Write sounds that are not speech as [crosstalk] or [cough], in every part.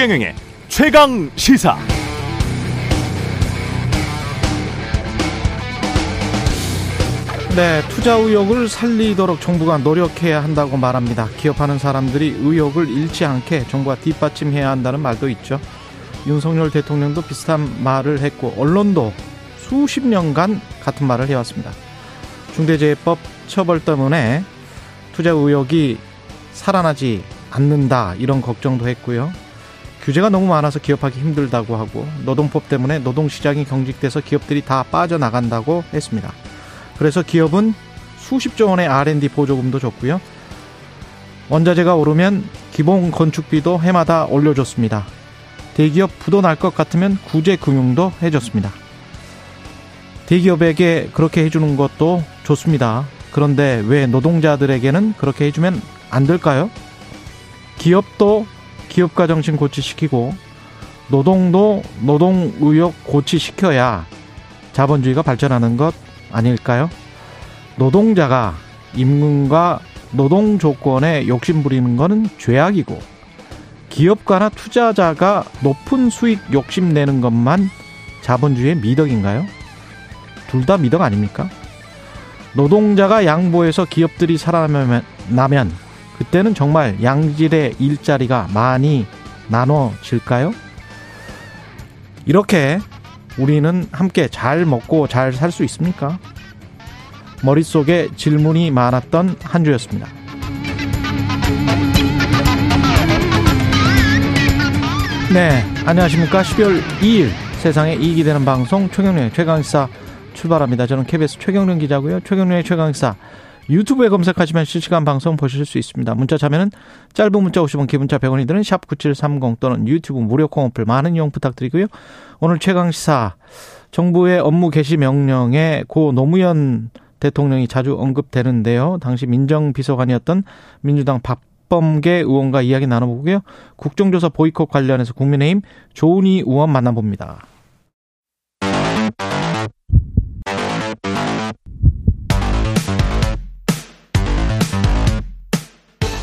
최경영의 최강 시사. 네, 투자 의욕을 살리도록 정부가 노력해야 한다고 말합니다. 기업하는 사람들이 의욕을 잃지 않게 정부가 뒷받침해야 한다는 말도 있죠. 윤석열 대통령도 비슷한 말을 했고 언론도 수십 년간 같은 말을 해왔습니다. 중대재해법 처벌 때문에 투자 의욕이 살아나지 않는다 이런 걱정도 했고요. 규제가 너무 많아서 기업하기 힘들다고 하고 노동법 때문에 노동시장이 경직돼서 기업들이 다 빠져나간다고 했습니다. 그래서 기업은 수십조 원의 R&D 보조금도 줬고요. 원자재가 오르면 기본 건축비도 해마다 올려줬습니다. 대기업 부도 날 것 같으면 구제 금융도 해줬습니다. 대기업에게 그렇게 해주는 것도 좋습니다. 그런데 왜 노동자들에게는 그렇게 해주면 안 될까요? 기업도 기업가 정신 고치시키고 노동도 노동 의욕 고치시켜야 자본주의가 발전하는 것 아닐까요? 노동자가 임금과 노동 조건에 욕심 부리는 것은 죄악이고 기업가나 투자자가 높은 수익 욕심 내는 것만 자본주의의 미덕인가요? 둘 다 미덕 아닙니까? 노동자가 양보해서 기업들이 살아나면 그때는 정말 양질의 일자리가 많이 나눠질까요? 이렇게 우리는 함께 잘 먹고 잘 살 수 있습니까? 머릿속에 질문이 많았던 한 주였습니다. 네, 안녕하십니까. 12월 2일 세상에 이익이 되는 방송 최경련의 최강사 출발합니다. 저는 KBS 최경련 기자고요. 최경련의 최강사 유튜브에 검색하시면 실시간 방송 보실 수 있습니다. 문자 참여는 짧은 문자 50원, 기본자 100원이 드는 샵 9730 또는 유튜브 무료 콩어플 많은 이용 부탁드리고요. 오늘 최강시사 정부의 업무 개시 명령에 고 노무현 대통령이 자주 언급되는데요. 당시 민정비서관이었던 민주당 박범계 의원과 이야기 나눠보고요. 국정조사 보이콧 관련해서 국민의힘 조은희 의원 만나봅니다.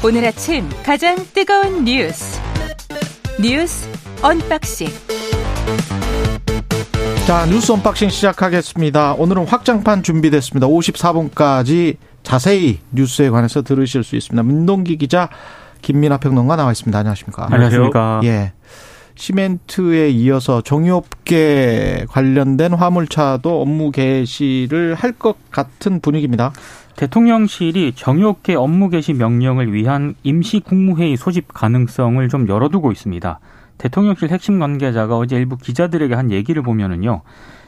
오늘 아침 가장 뜨거운 뉴스 뉴스 unboxing 자 뉴스 unboxing 시작하겠습니다. 오늘은 확장판 준비됐습니다. 54분까지 자세히 뉴스에 관해서 들으실 수 있습니다. 민동기 기자 김민아 평론가 나와 있습니다. 안녕하십니까? 안녕하십니까? 예. 시멘트에 이어서 정유업계 관련된 화물차도 업무 개시를 할 것 같은 분위기입니다. 대통령실이 정유업계 업무 개시 명령을 위한 임시 국무회의 소집 가능성을 좀 열어두고 있습니다. 대통령실 핵심 관계자가 어제 일부 기자들에게 한 얘기를 보면은요.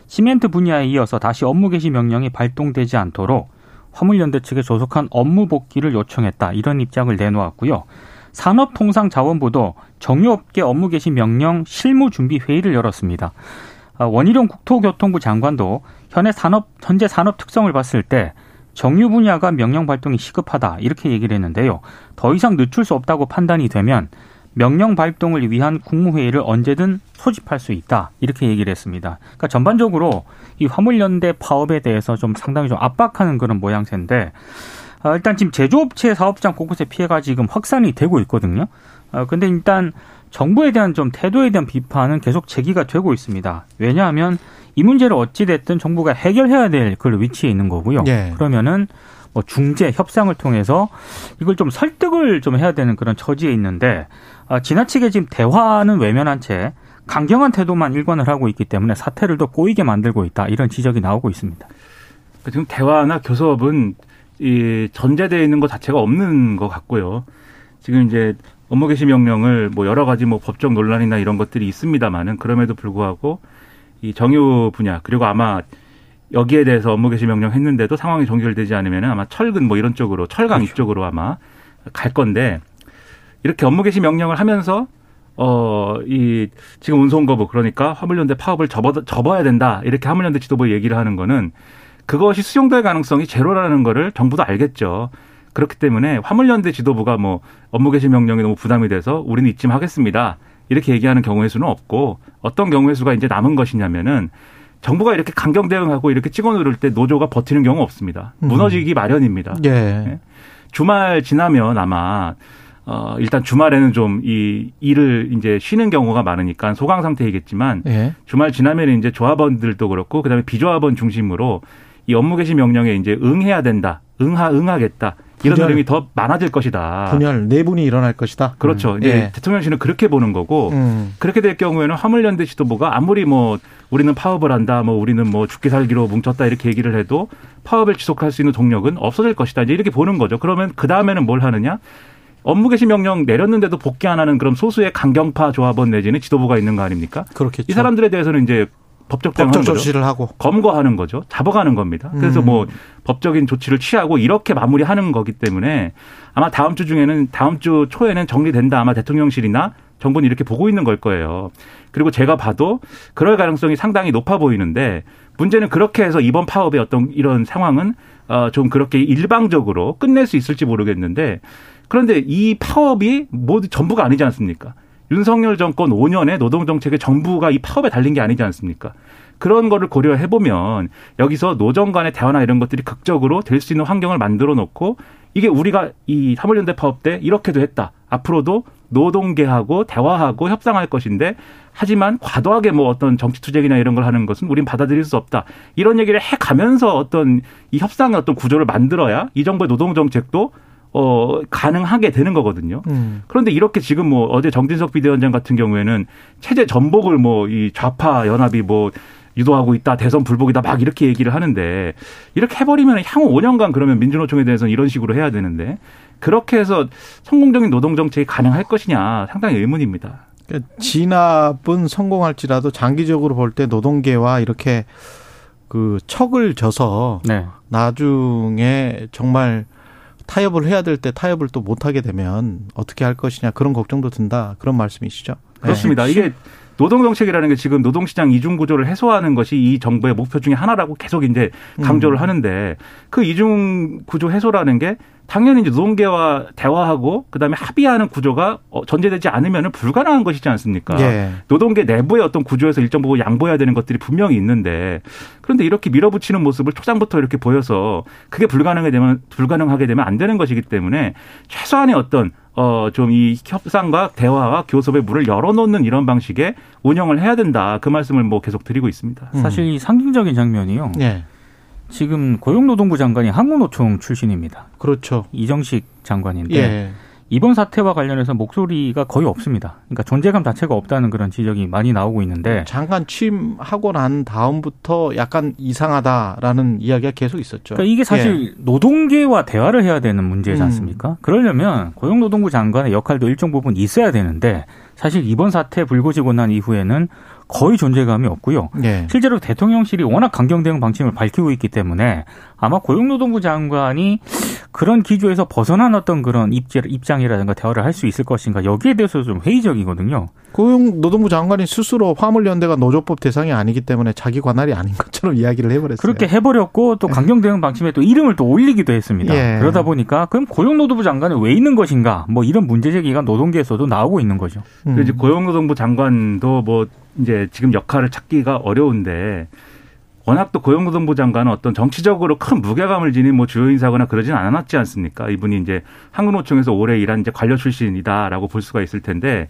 시멘트 분야에 이어서 다시 업무 개시 명령이 발동되지 않도록 화물연대 측에 조속한 업무 복귀를 요청했다. 이런 입장을 내놓았고요. 산업통상자원부도 정유업계 업무 개시 명령 실무 준비 회의를 열었습니다. 아, 원희룡 국토교통부 장관도 현재 산업 현재 산업 특성을 봤을 때 정유 분야가 명령 발동이 시급하다 이렇게 얘기를 했는데요. 더 이상 늦출 수 없다고 판단이 되면 명령 발동을 위한 국무회의를 언제든 소집할 수 있다 이렇게 얘기를 했습니다. 그러니까 전반적으로 이 화물연대 파업에 대해서 좀 상당히 좀 압박하는 그런 모양새인데 어, 일단 지금 제조업체 사업장 곳곳에 피해가 지금 확산이 되고 있거든요. 어, 근데 일단 정부에 대한 좀 태도에 대한 비판은 계속 제기가 되고 있습니다. 왜냐하면 이 문제를 어찌됐든 정부가 해결해야 될 그 위치에 있는 거고요. 예. 그러면은 뭐 중재 협상을 통해서 이걸 좀 설득을 좀 해야 되는 그런 처지에 있는데 아, 지나치게 지금 대화는 외면한 채 강경한 태도만 일관을 하고 있기 때문에 사태를 더 꼬이게 만들고 있다 이런 지적이 나오고 있습니다. 그러니까 지금 대화나 교섭은 이 전제되어 있는 것 자체가 없는 것 같고요. 지금 이제 업무 개시 명령을 뭐 여러 가지 뭐 법적 논란이나 이런 것들이 있습니다만은 그럼에도 불구하고 이 정유 분야 그리고 아마 여기에 대해서 업무 개시 명령 했는데도 상황이 종결되지 않으면 아마 철근 뭐 이런 쪽으로 철강 그렇죠. 이쪽으로 아마 갈 건데 이렇게 업무 개시 명령을 하면서 어, 이, 지금 운송거부, 그러니까 화물연대 파업을 접어, 접어야 된다. 이렇게 화물연대 지도부 얘기를 하는 거는 그것이 수용될 가능성이 제로라는 거를 정부도 알겠죠. 그렇기 때문에 화물연대 지도부가 뭐 업무 개시 명령이 너무 부담이 돼서 우리는 이쯤 하겠습니다. 이렇게 얘기하는 경우의 수는 없고 어떤 경우의 수가 이제 남은 것이냐면은 정부가 이렇게 강경 대응하고 이렇게 찍어 누를 때 노조가 버티는 경우 없습니다. 음. 무너지기 마련입니다. 예. 네. 주말 지나면 아마 어, 일단 주말에는 좀 이 일을 이제 쉬는 경우가 많으니까 소강 상태이겠지만 예. 주말 지나면 이제 조합원들도 그렇고 그다음에 비조합원 중심으로 이 업무 개시 명령에 이제 응해야 된다. 응하 응하겠다. 이런 분열. 흐름이 더 많아질 것이다. 분열 내분이 일어날 것이다. 그렇죠. 음. 이제 예. 대통령실은 그렇게 보는 거고 음. 그렇게 될 경우에는 화물연대 지도부가 아무리 뭐 우리는 파업을 한다, 뭐 우리는 뭐 죽기 살기로 뭉쳤다 이렇게 얘기를 해도 파업을 지속할 수 있는 동력은 없어질 것이다. 이제 이렇게 보는 거죠. 그러면 그 다음에는 뭘 하느냐? 업무 개시 명령 내렸는데도 복귀 안 하는 그런 소수의 강경파 조합원 내지는 지도부가 있는 거 아닙니까? 그렇겠죠. 이 사람들에 대해서는 이제 법적 법적 거죠. 조치를 하고 검거하는 거죠. 잡아가는 겁니다. 그래서 음. 뭐 법적인 조치를 취하고 이렇게 마무리하는 거기 때문에 아마 다음 주 중에는 다음 주 초에는 정리된다. 아마 대통령실이나 정부는 이렇게 보고 있는 걸 거예요. 그리고 제가 봐도 그럴 가능성이 상당히 높아 보이는데 문제는 그렇게 해서 이번 파업의 어떤 이런 상황은 어좀 그렇게 일방적으로 끝낼 수 있을지 모르겠는데 그런데 이 파업이 모두 전부가 아니지 않습니까? 윤석열 정권 5년의 노동 정책의 전부가 이 파업에 달린 게 아니지 않습니까? 그런 거를 고려해 보면 여기서 노정 간의 대화나 이런 것들이 극적으로 될 수 있는 환경을 만들어 놓고 이게 우리가 이 사물연대 파업 때 이렇게도 했다. 앞으로도 노동계하고 대화하고 협상할 것인데 하지만 과도하게 뭐 어떤 정치 투쟁이나 이런 걸 하는 것은 우린 받아들일 수 없다. 이런 얘기를 해 가면서 어떤 이 협상의 어떤 구조를 만들어야 이 정부의 노동 정책도 어 가능하게 되는 거거든요. 음. 그런데 이렇게 지금 뭐 어제 정진석 비대위원장 같은 경우에는 체제 전복을 뭐 이 좌파 연합이 뭐 유도하고 있다 대선 불복이다 막 이렇게 얘기를 하는데 이렇게 해버리면 향후 5년간 그러면 민주노총에 대해서는 이런 식으로 해야 되는데 그렇게 해서 성공적인 노동 정책이 가능할 것이냐 상당히 의문입니다. 그러니까 진압은 성공할지라도 장기적으로 볼 때 노동계와 이렇게 그 척을 져서 네. 나중에 정말 타협을 해야 될 때 타협을 또 못하게 되면 어떻게 할 것이냐 그런 걱정도 든다 그런 말씀이시죠? 네. 그렇습니다. 이게 노동 정책이라는 게 지금 노동시장 이중 구조를 해소하는 것이 이 정부의 목표 중에 하나라고 계속 이제 강조를 음. 하는데 그 이중 구조 해소라는 게 당연히 이제 노동계와 대화하고 그다음에 합의하는 구조가 어, 전제되지 않으면 불가능한 것이지 않습니까? 예. 노동계 내부의 어떤 구조에서 일정 부분 양보해야 되는 것들이 분명히 있는데 그런데 이렇게 밀어붙이는 모습을 초장부터 이렇게 보여서 그게 불가능하게 되면 불가능하게 되면 안 되는 것이기 때문에 최소한의 어떤 어 좀 이 협상과 대화와 교섭의 문을 열어놓는 이런 방식의 운영을 해야 된다 그 말씀을 뭐 계속 드리고 있습니다. 음. 사실 이 상징적인 장면이요. 예. 지금 고용노동부 장관이 한국노총 출신입니다. 그렇죠. 이정식 장관인데 예. 이번 사태와 관련해서 목소리가 거의 없습니다. 그러니까 존재감 자체가 없다는 그런 지적이 많이 나오고 있는데 장관 취임하고 난 다음부터 약간 이상하다라는 이야기가 계속 있었죠. 그러니까 이게 사실 노동계와 대화를 해야 되는 문제지 음. 않습니까? 그러려면 고용노동부 장관의 역할도 일정 부분 있어야 되는데 사실 이번 사태 불거지고 난 이후에는 거의 존재감이 없고요. 예. 실제로 대통령실이 워낙 강경 대응 방침을 밝히고 있기 때문에 아마 고용노동부 장관이 그런 기조에서 벗어난 어떤 그런 입지- 입장이라든가 대화를 할 수 있을 것인가 여기에 대해서 좀 회의적이거든요. 고용노동부 장관이 스스로 화물연대가 노조법 대상이 아니기 때문에 자기 관할이 아닌 것처럼 [laughs] 이야기를 해버렸어요. 그렇게 해버렸고 또 강경 대응 방침에 또 이름을 또 올리기도 했습니다. 예. 그러다 보니까 그럼 고용노동부 장관은 왜 있는 것인가? 뭐 이런 문제 제기가 노동계에서도 나오고 있는 거죠. 음. 이제 고용노동부 장관도 뭐 이제 지금 역할을 찾기가 어려운데 워낙 또 고용노동부 장관은 어떤 정치적으로 큰 무게감을 지닌 뭐 주요 인사거나 그러진 않았지 않습니까? 이분이 이제 한국노총에서 오래 일한 이제 관료 출신이다라고 볼 수가 있을 텐데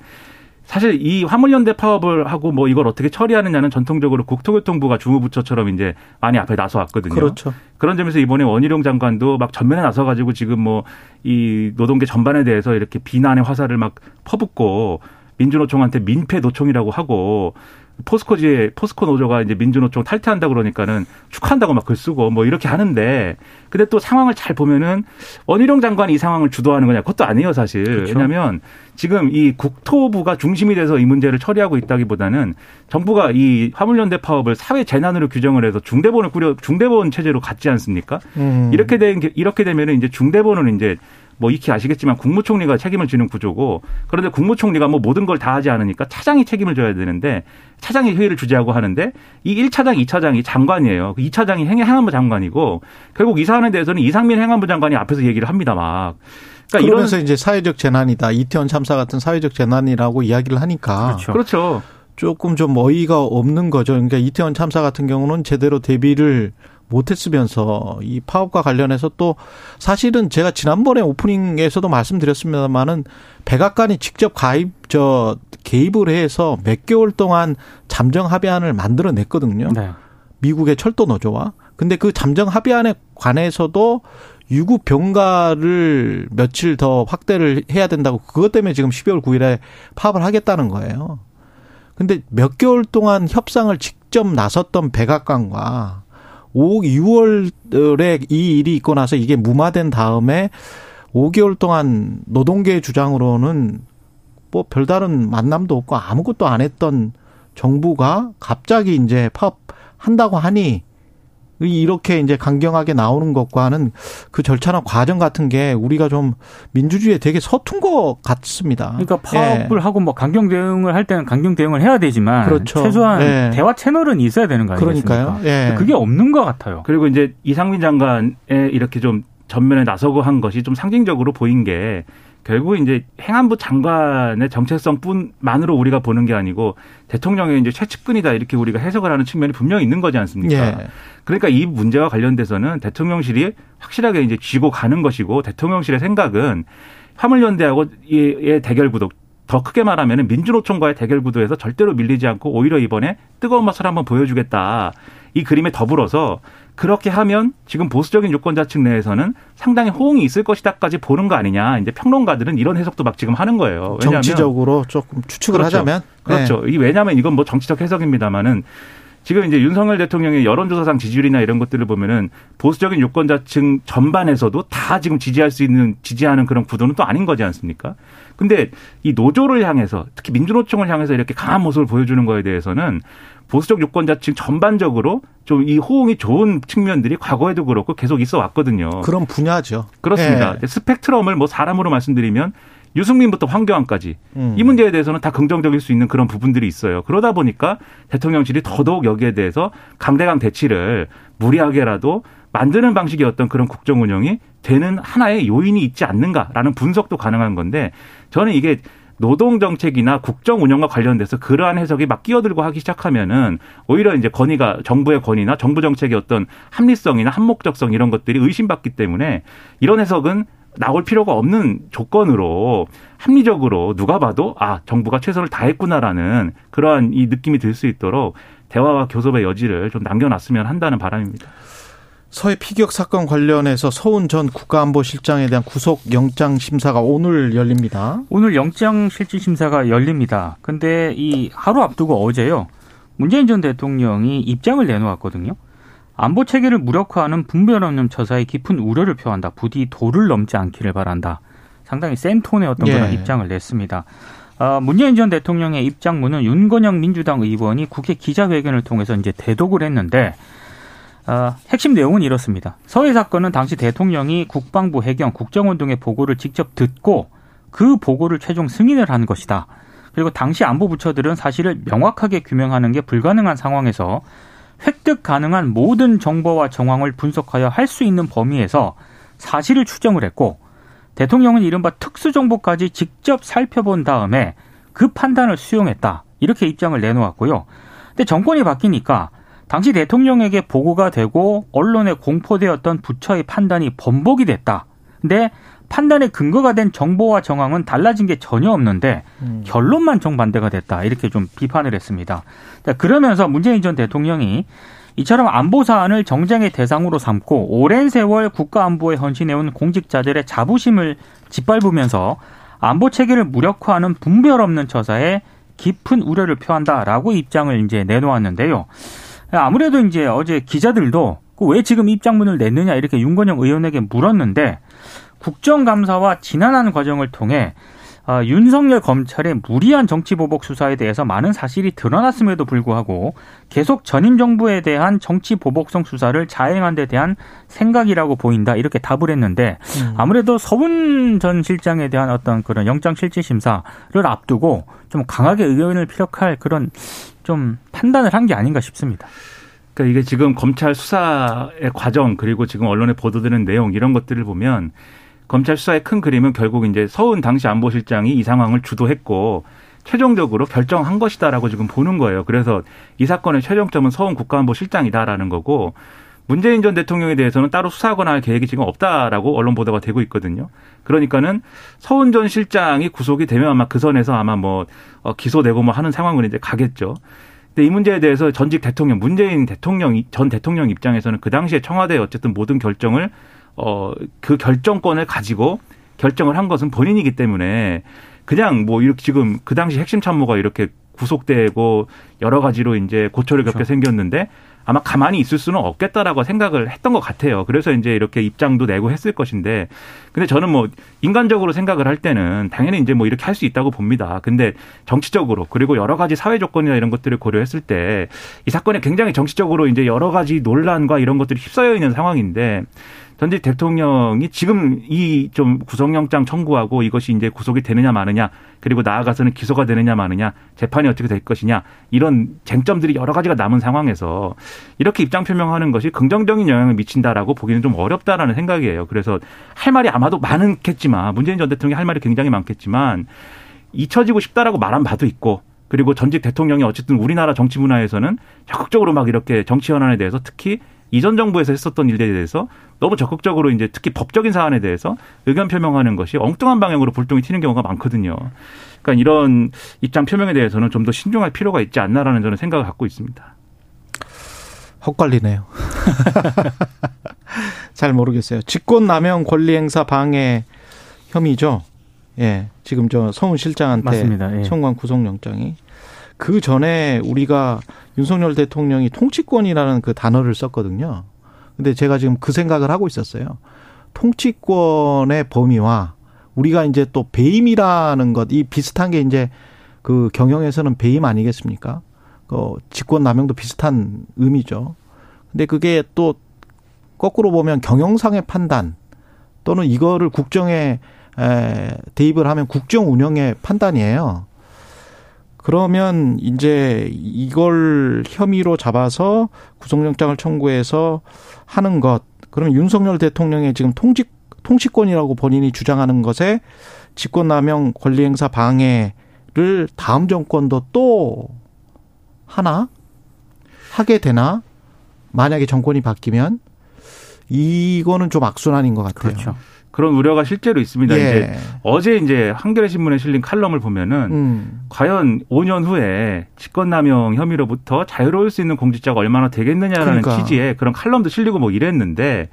사실 이 화물연대 파업을 하고 뭐 이걸 어떻게 처리하느냐는 전통적으로 국토교통부가 주무부처처럼 이제 많이 앞에 나서 왔거든요. 그렇죠. 그런 점에서 이번에 원희룡 장관도 막 전면에 나서 가지고 지금 뭐 이 노동계 전반에 대해서 이렇게 비난의 화살을 막 퍼붓고 민주노총한테 민폐 노총이라고 하고 포스코지에 포스코 노조가 이제 민주노총 탈퇴한다 그러니까는 축하한다고 막 글 쓰고 뭐 이렇게 하는데 근데 또 상황을 잘 보면은 원희룡 장관이 이 상황을 주도하는 거냐 그것도 아니에요 사실 그렇죠. 왜냐하면 지금 이 국토부가 중심이 돼서 이 문제를 처리하고 있다기보다는 정부가 이 화물연대 파업을 사회 재난으로 규정을 해서 중대본을 꾸려 중대본 체제로 갔지 않습니까? 음. 이렇게 된 게- 이렇게 되면은 이제 중대본은 이제 뭐 익히 아시겠지만 국무총리가 책임을 지는 구조고 그런데 국무총리가 뭐 모든 걸 다 하지 않으니까 차장이 책임을 져야 되는데 차장이 회의를 주재하고 하는데 이 1차장, 2차장이 장관이에요. 그 2차장이 행안부 장관이고 결국 이 사안에 대해서는 이상민 행안부 장관이 앞에서 얘기를 합니다 막. 그러니까 이런 그러면서 이제 사회적 재난이다. 이태원 참사 같은 사회적 재난이라고 이야기를 하니까 그렇죠. 그렇죠. 조금 좀 어이가 없는 거죠. 그러니까 이태원 참사 같은 경우는 제대로 대비를 못했으면서 이 파업과 관련해서 또 사실은 제가 지난번에 오프닝에서도 말씀드렸습니다만은 백악관이 직접 가입 저 개입을 해서 몇 개월 동안 잠정 합의안을 만들어냈거든요. 네. 미국의 철도 노조와. 근데 그 잠정 합의안에 관해서도 유급 병가를 며칠 더 확대를 해야 된다고 그것 때문에 지금 12월 9일에 파업을 하겠다는 거예요. 근데 몇 개월 동안 협상을 직접 나섰던 백악관과 5, 6월에 이 일이 있고 나서 이게 무마된 다음에 5개월 동안 노동계 주장으로는 뭐 별다른 만남도 없고 아무것도 안 했던 정부가 갑자기 이제 파업한다고 하니 이렇게 이제 강경하게 나오는 것과는 그 절차나 과정 같은 게 우리가 좀 민주주의에 되게 서툰 것 같습니다. 그러니까 파업을 예. 하고 뭐 강경 대응을 할 때는 강경 대응을 해야 되지만 그렇죠. 최소한 예. 대화 채널은 있어야 되는 거 아니겠습니까? 그러니까요. 예. 그게 없는 것 같아요. 그리고 이제 이상민 장관의 이렇게 좀 전면에 나서고 한 것이 좀 상징적으로 보인 게 결국 이제 행안부 장관의 정체성뿐만으로 우리가 보는 게 아니고 대통령의 이제 최측근이다 이렇게 우리가 해석을 하는 측면이 분명히 있는 거지 않습니까? 예. 그러니까 이 문제와 관련돼서는 대통령실이 확실하게 이제 쥐고 가는 것이고 대통령실의 생각은 화물연대하고의 대결 구도 더 크게 말하면 민주노총과의 대결 구도에서 절대로 밀리지 않고 오히려 이번에 뜨거운 맛을 한번 보여주겠다. 이 그림에 더불어서 그렇게 하면 지금 보수적인 유권자 측 내에서는 상당히 호응이 있을 것이다까지 보는 거 아니냐. 이제 평론가들은 이런 해석도 막 지금 하는 거예요. 왜냐하면 정치적으로 조금 추측을 그렇죠. 하자면 그렇죠. 네. 이 왜냐하면 이건 뭐 정치적 해석입니다만은 지금 이제 윤석열 대통령의 여론조사상 지지율이나 이런 것들을 보면은 보수적인 유권자층 전반에서도 다 지금 지지할 수 있는 지지하는 그런 구도는 또 아닌 거지 않습니까? 근데 이 노조를 향해서 특히 민주노총을 향해서 이렇게 강한 모습을 보여주는 거에 대해서는 보수적 유권자층 전반적으로 좀 이 호응이 좋은 측면들이 과거에도 그렇고 계속 있어 왔거든요. 그런 분야죠. 그렇습니다. 네. 스펙트럼을 뭐 사람으로 말씀드리면 유승민부터 황교안까지 음. 이 문제에 대해서는 다 긍정적일 수 있는 그런 부분들이 있어요. 그러다 보니까 대통령실이 더더욱 여기에 대해서 강대강 대치를 무리하게라도 만드는 방식의 어떤 그런 국정 운영이 되는 하나의 요인이 있지 않는가라는 분석도 가능한 건데 저는 이게 노동 정책이나 국정 운영과 관련돼서 그러한 해석이 막 끼어들고 하기 시작하면은 오히려 이제 권위가 정부의 권위나 정부 정책의 어떤 합리성이나 한목적성 이런 것들이 의심받기 때문에 이런 해석은 나올 필요가 없는 조건으로 합리적으로 누가 봐도 아 정부가 최선을 다했구나라는 그러한 이 느낌이 들 수 있도록 대화와 교섭의 여지를 좀 남겨놨으면 한다는 바람입니다. 서해 피격 사건 관련해서 서훈 전 국가안보실장에 대한 구속 영장 심사가 오늘 열립니다. 오늘 영장 실질 심사가 열립니다. 근데 이 하루 앞두고 어제요. 문재인 전 대통령이 입장을 내놓았거든요. 안보 체계를 무력화하는 분별 없는 처사에 깊은 우려를 표한다. 부디 도를 넘지 않기를 바란다. 상당히 센 톤의 어떤 그런 예. 입장을 냈습니다. 어, 문재인 전 대통령의 입장문은 윤건영 민주당 의원이 국회 기자회견을 통해서 이제 대독을 했는데 어, 핵심 내용은 이렇습니다. 서해 사건은 당시 대통령이 국방부, 해경, 국정원 등의 보고를 직접 듣고 그 보고를 최종 승인을 한 것이다. 그리고 당시 안보 부처들은 사실을 명확하게 규명하는 게 불가능한 상황에서 획득 가능한 모든 정보와 정황을 분석하여 할 수 있는 범위에서 사실을 추정을 했고 대통령은 이른바 특수정보까지 직접 살펴본 다음에 그 판단을 수용했다. 이렇게 입장을 내놓았고요. 근데 정권이 바뀌니까 당시 대통령에게 보고가 되고 언론에 공포되었던 부처의 판단이 번복이 됐다. 근데 판단의 근거가 된 정보와 정황은 달라진 게 전혀 없는데 음. 결론만 정반대가 됐다. 이렇게 좀 비판을 했습니다. 그러면서 문재인 전 대통령이 이처럼 안보 사안을 정쟁의 대상으로 삼고 오랜 세월 국가 안보에 헌신해온 공직자들의 자부심을 짓밟으면서 안보 체계를 무력화하는 분별 없는 처사에 깊은 우려를 표한다라고 입장을 이제 내놓았는데요. 아무래도 이제 어제 기자들도 그왜 지금 입장문을 냈느냐 이렇게 윤건영 의원에게 물었는데 국정감사와 지난한 과정을 통해 어, 윤석열 검찰의 무리한 정치보복 수사에 대해서 많은 사실이 드러났음에도 불구하고 계속 전임 정부에 대한 정치보복성 수사를 자행한 데 대한 생각이라고 보인다 이렇게 답을 했는데 음. 아무래도 서훈 전 실장에 대한 어떤 그런 영장 실질 심사를 앞두고 좀 강하게 의견을 피력할 그런 좀 판단을 한 게 아닌가 싶습니다. 그러니까 이게 지금 검찰 수사의 과정 그리고 지금 언론에 보도되는 내용 이런 것들을 보면 검찰 수사의 큰 그림은 결국 이제 서훈 당시 안보실장이 이 상황을 주도했고 최종적으로 결정한 것이다라고 지금 보는 거예요. 그래서 이 사건의 최종점은 서훈 국가안보실장이다라는 거고 문재인 전 대통령에 대해서는 따로 수사하거나 할 계획이 지금 없다라고 언론 보도가 되고 있거든요. 그러니까는 서훈 전 실장이 구속이 되면 아마 그 선에서 아마 뭐 어, 기소되고 뭐 하는 상황으로 이제 가겠죠. 근데 이 문제에 대해서 전직 대통령 문재인 대통령 전 대통령 입장에서는 그 당시에 청와대 어쨌든 모든 결정을 어 그 결정권을 가지고 결정을 한 것은 본인이기 때문에 그냥 뭐 이렇게 지금 그 당시 핵심 참모가 이렇게 구속되고 여러 가지로 이제 고초를 겪게 그렇죠. 생겼는데 아마 가만히 있을 수는 없겠다라고 생각을 했던 것 같아요. 그래서 이제 이렇게 입장도 내고 했을 것인데, 근데 저는 뭐 인간적으로 생각을 할 때는 당연히 이제 뭐 이렇게 할 수 있다고 봅니다. 근데 정치적으로 그리고 여러 가지 사회 조건이나 이런 것들을 고려했을 때 이 사건에 굉장히 정치적으로 이제 여러 가지 논란과 이런 것들이 휩싸여 있는 상황인데 전직 대통령이 지금 이 좀 구속영장 청구하고 이것이 이제 구속이 되느냐 마느냐 그리고 나아가서는 기소가 되느냐 마느냐 재판이 어떻게 될 것이냐 이런 쟁점들이 여러 가지가 남은 상황에서 이렇게 입장 표명하는 것이 긍정적인 영향을 미친다라고 보기는 좀 어렵다라는 생각이에요. 그래서 할 말이 아마도 많겠지만 문재인 전 대통령이 할 말이 굉장히 많겠지만 잊혀지고 싶다라고 말한 바도 있고 그리고 전직 대통령이 어쨌든 우리나라 정치 문화에서는 적극적으로 막 이렇게 정치 현안에 대해서 특히 이전 정부에서 했었던 일들에 대해서 너무 적극적으로 이제 특히 법적인 사안에 대해서 의견 표명하는 것이 엉뚱한 방향으로 불똥이 튀는 경우가 많거든요. 그러니까 이런 입장 표명에 대해서는 좀 더 신중할 필요가 있지 않나라는 저는 생각을 갖고 있습니다. 헛갈리네요. [laughs] 잘 모르겠어요. 직권남용 권리행사 방해 혐의죠. 예, 지금 저 서훈 실장한테 맞습니다. 예. 청구한 구속영장이 그 전에 우리가 윤석열 대통령이 통치권이라는 그 단어를 썼거든요. 근데 제가 지금 그 생각을 하고 있었어요. 통치권의 범위와 우리가 이제 또 배임이라는 것, 이 비슷한 게 이제 그 경영에서는 배임 아니겠습니까? 그 직권 남용도 비슷한 의미죠. 근데 그게 또 거꾸로 보면 경영상의 판단 또는 이거를 국정에 에, 대입을 하면 국정 운영의 판단이에요. 그러면 이제 이걸 혐의로 잡아서 구속영장을 청구해서 하는 것. 그러면 윤석열 대통령의 지금 통직 통치권이라고 본인이 주장하는 것에 직권남용 권리행사 방해를 다음 정권도 또 하나 하게 되나? 만약에 정권이 바뀌면 이거는 좀 악순환인 것 같아요. 그렇죠. 그런 우려가 실제로 있습니다. 예. 이제 어제 이제 한겨레 신문에 실린 칼럼을 보면은 음. 과연 5년 후에 직권남용 혐의로부터 자유로울 수 있는 공직자가 얼마나 되겠느냐라는 그러니까. 취지의 그런 칼럼도 실리고 뭐 이랬는데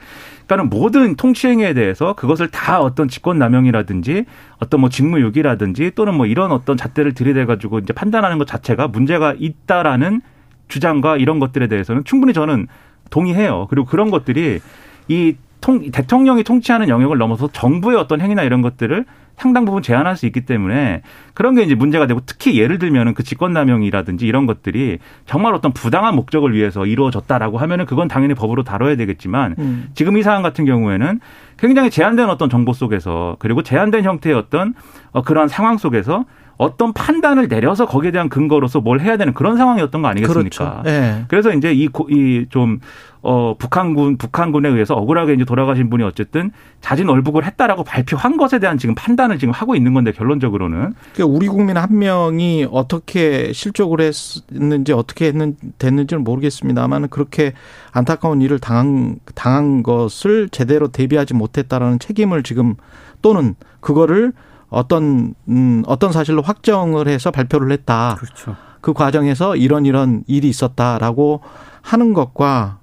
그러니까는 모든 통치행위에 대해서 그것을 다 어떤 직권남용이라든지 어떤 뭐 직무유기라든지 또는 뭐 이런 어떤 잣대를 들이대 가지고 이제 판단하는 것 자체가 문제가 있다라는 주장과 이런 것들에 대해서는 충분히 저는 동의해요. 그리고 그런 것들이 이 통, 대통령이 통치하는 영역을 넘어서 정부의 어떤 행위나 이런 것들을 상당 부분 제한할 수 있기 때문에 그런 게 이제 문제가 되고 특히 예를 들면은 그 직권남용이라든지 이런 것들이 정말 어떤 부당한 목적을 위해서 이루어졌다라고 하면은 그건 당연히 법으로 다뤄야 되겠지만 음. 지금 이 사안 같은 경우에는 굉장히 제한된 어떤 정보 속에서 그리고 제한된 형태의 어떤 어, 그러한 상황 속에서 어떤 판단을 내려서 거기에 대한 근거로서 뭘 해야 되는 그런 상황이었던 거 아니겠습니까? 그렇죠. 네. 그래서 이제 이좀 어, 북한군, 북한군에 의해서 억울하게 이제 돌아가신 분이 어쨌든 자진 얼북을 했다라고 발표한 것에 대한 지금 판단을 지금 하고 있는 건데 결론적으로는. 그러니까 우리 국민 한 명이 어떻게 실족을 했는지 어떻게 했는, 됐는지는 모르겠습니다만 그렇게 안타까운 일을 당한, 당한 것을 제대로 대비하지 못했다라는 책임을 지금 또는 그거를 어떤, 음, 어떤 사실로 확정을 해서 발표를 했다. 그렇죠. 그 과정에서 이런 이런 일이 있었다라고 하는 것과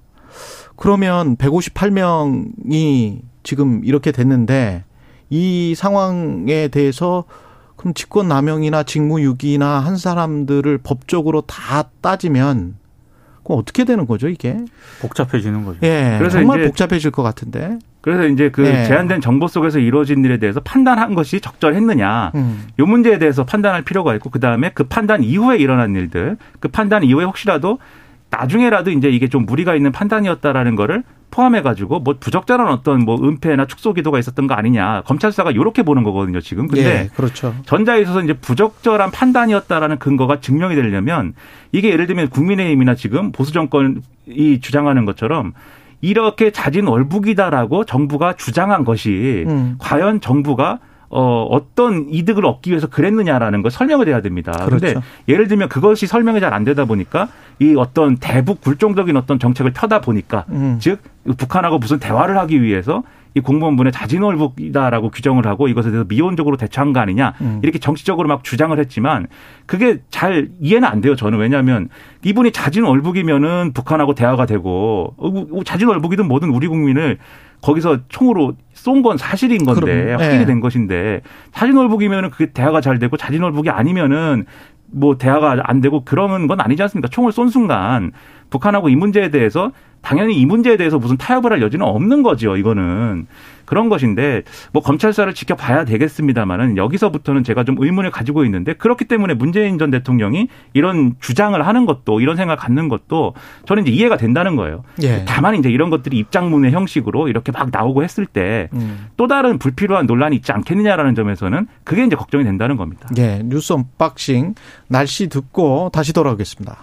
그러면 158명이 지금 이렇게 됐는데 이 상황에 대해서 그럼 직권 남용이나 직무유기나 한 사람들을 법적으로 다 따지면 그럼 어떻게 되는 거죠, 이게? 복잡해지는 거죠. 예. 그래서 정말 복잡해질 것 같은데. 그래서 이제 그 예. 제한된 정보 속에서 이루어진 일에 대해서 판단한 것이 적절했느냐. 음. 요 문제에 대해서 판단할 필요가 있고 그 다음에 그 판단 이후에 일어난 일들, 그 판단 이후에 혹시라도 나중에라도 이제 이게 좀 무리가 있는 판단이었다라는 거를 포함해 가지고 뭐 부적절한 어떤 뭐 은폐나 축소 기도가 있었던 거 아니냐 검찰 수사가 이렇게 보는 거거든요 지금 근데 예, 그렇죠. 전자에 있어서 이제 부적절한 판단이었다라는 근거가 증명이 되려면 이게 예를 들면 국민의힘이나 지금 보수 정권이 주장하는 것처럼 이렇게 자진 월북이다라고 정부가 주장한 것이 음. 과연 정부가 어, 어떤 이득을 얻기 위해서 그랬느냐라는 걸 설명을 해야 됩니다. 그런데 그렇죠. 예를 들면 그것이 설명이 잘 안 되다 보니까 이 어떤 대북 굴종적인 어떤 정책을 펴다 보니까 음. 즉 북한하고 무슨 대화를 하기 위해서 이 공무원분의 자진월북이다라고 규정을 하고 이것에 대해서 미온적으로 대처한 거 아니냐 음. 이렇게 정치적으로 막 주장을 했지만 그게 잘 이해는 안 돼요 저는 왜냐하면 이분이 자진월북이면은 북한하고 대화가 되고 어, 자진월북이든 뭐든 우리 국민을 거기서 총으로 쏜 건 사실인 건데 그럼, 확인이 예. 된 것인데 자진월북이면은 그게 대화가 잘 되고 자진월북이 아니면은 뭐 대화가 안 되고 그러는 건 아니지 않습니까? 총을 쏜 순간 북한하고 이 문제에 대해서 당연히 이 문제에 대해서 무슨 타협을 할 여지는 없는 거죠. 이거는 그런 것인데 뭐 검찰 수사를 지켜봐야 되겠습니다만은 여기서부터는 제가 좀 의문을 가지고 있는데 그렇기 때문에 문재인 전 대통령이 이런 주장을 하는 것도 이런 생각을 갖는 것도 저는 이제 이해가 된다는 거예요. 예. 다만 이제 이런 것들이 입장문의 형식으로 이렇게 막 나오고 했을 때또 음. 다른 불필요한 논란이 있지 않겠느냐라는 점에서는 그게 이제 걱정이 된다는 겁니다. 예. 뉴스 unboxing 날씨 듣고 다시 돌아오겠습니다.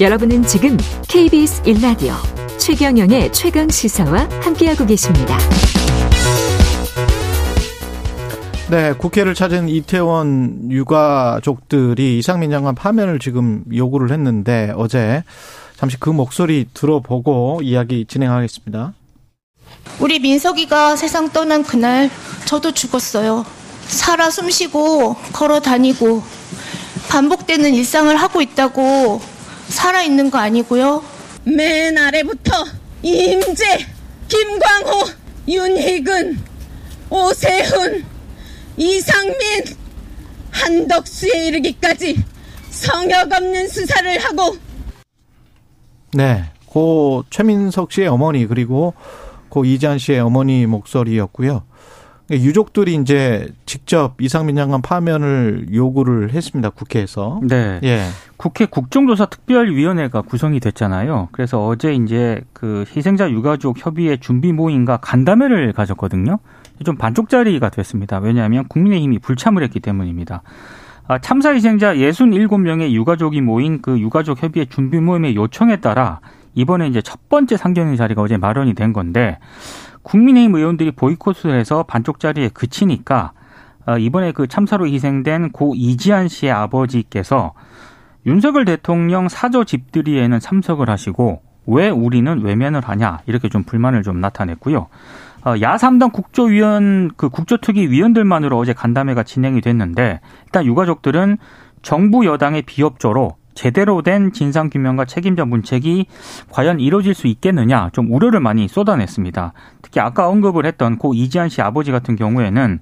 여러분은 지금 KBS 1라디오 최경영의 최강 시사와 함께하고 계십니다. 네, 국회를 찾은 이태원 유가족들이 이상민 장관 파면을 지금 요구를 했는데 어제 잠시 그 목소리 들어보고 이야기 진행하겠습니다. 우리 민석이가 세상 떠난 그날 저도 죽었어요. 살아 숨쉬고 걸어 다니고 반복되는 일상을 하고 있다고 살아 있는 거 아니고요. 맨 아래부터 임재, 김광호, 윤희근, 오세훈, 이상민, 한덕수에 이르기까지 성역 없는 수사를 하고 네, 고 최민석 씨의 어머니 그리고 고 이지한 씨의 어머니 목소리였고요. 유족들이 이제 직접 이상민 장관 파면을 요구를 했습니다. 국회에서. 네. 예. 국회 국정조사 특별위원회가 구성이 됐잖아요. 그래서 어제 이제 그 희생자 유가족 협의회 준비 모임과 간담회를 가졌거든요. 좀 반쪽짜리가 됐습니다. 왜냐하면 국민의힘이 불참을 했기 때문입니다. 아, 참사 희생자 67명의 유가족이 모인 그 유가족 협의회 준비 모임의 요청에 따라 이번에 이제 첫 번째 상견례 자리가 어제 마련이 된 건데 국민의힘 의원들이 보이콧을 해서 반쪽짜리에 그치니까 아, 이번에 그 참사로 희생된 고 이지한 씨의 아버지께서 윤석열 대통령 사저 집들이에는 참석을 하시고 왜 우리는 외면을 하냐 이렇게 좀 불만을 좀 나타냈고요. 어, 야3당 국조위원 그 국조특위 위원들만으로 어제 간담회가 진행이 됐는데 일단 유가족들은 정부 여당의 비협조로 제대로 된 진상 규명과 책임자 문책이 과연 이루어질 수 있겠느냐 좀 우려를 많이 쏟아냈습니다. 특히 아까 언급을 했던 고 이지한 씨 아버지 같은 경우에는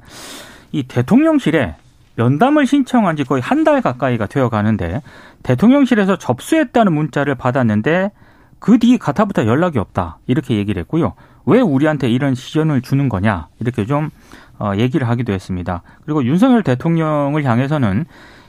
이 대통령실에 면담을 신청한 지 거의 한 달 가까이가 되어 가는데 대통령실에서 접수했다는 문자를 받았는데 그 뒤 가타부터 연락이 없다 이렇게 얘기를 했고요. 왜 우리한테 이런 시전을 주는 거냐 이렇게 좀 어, 얘기를 하기도 했습니다. 그리고 윤석열 대통령을 향해서는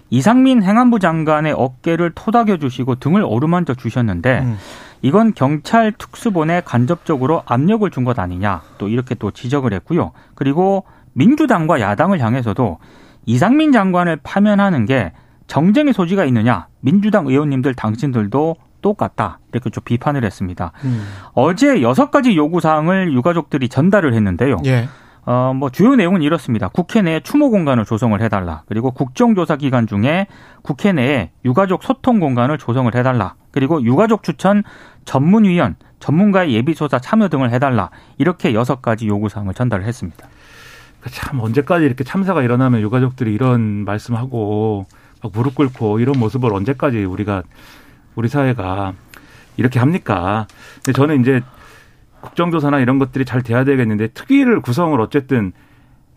이상민 행안부 장관의 어깨를 토닥여 주시고 등을 어루만져 주셨는데 음. 이건 경찰 특수본에 간접적으로 압력을 준 것 아니냐 또 이렇게 또 지적을 했고요. 그리고 민주당과 야당을 향해서도 이상민 장관을 파면하는 게 정쟁의 소지가 있느냐 민주당 의원님들 당신들도 똑같다 이렇게 좀 비판을 했습니다. 음. 어제 여섯 가지 요구 사항을 유가족들이 전달을 했는데요. 예. 어, 뭐 주요 내용은 이렇습니다. 국회 내에 추모 공간을 조성을 해달라. 그리고 국정조사 기간 중에 국회 내에 유가족 소통 공간을 조성을 해달라. 그리고 유가족 추천 전문위원, 전문가의 예비조사 참여 등을 해달라. 이렇게 여섯 가지 요구 사항을 전달을 했습니다. 참 언제까지 이렇게 참사가 일어나면 유가족들이 이런 말씀하고 막 무릎 꿇고 이런 모습을 언제까지 우리가 우리 사회가 이렇게 합니까? 근데 저는 이제 국정조사나 이런 것들이 잘 돼야 되겠는데 특위를 구성을 어쨌든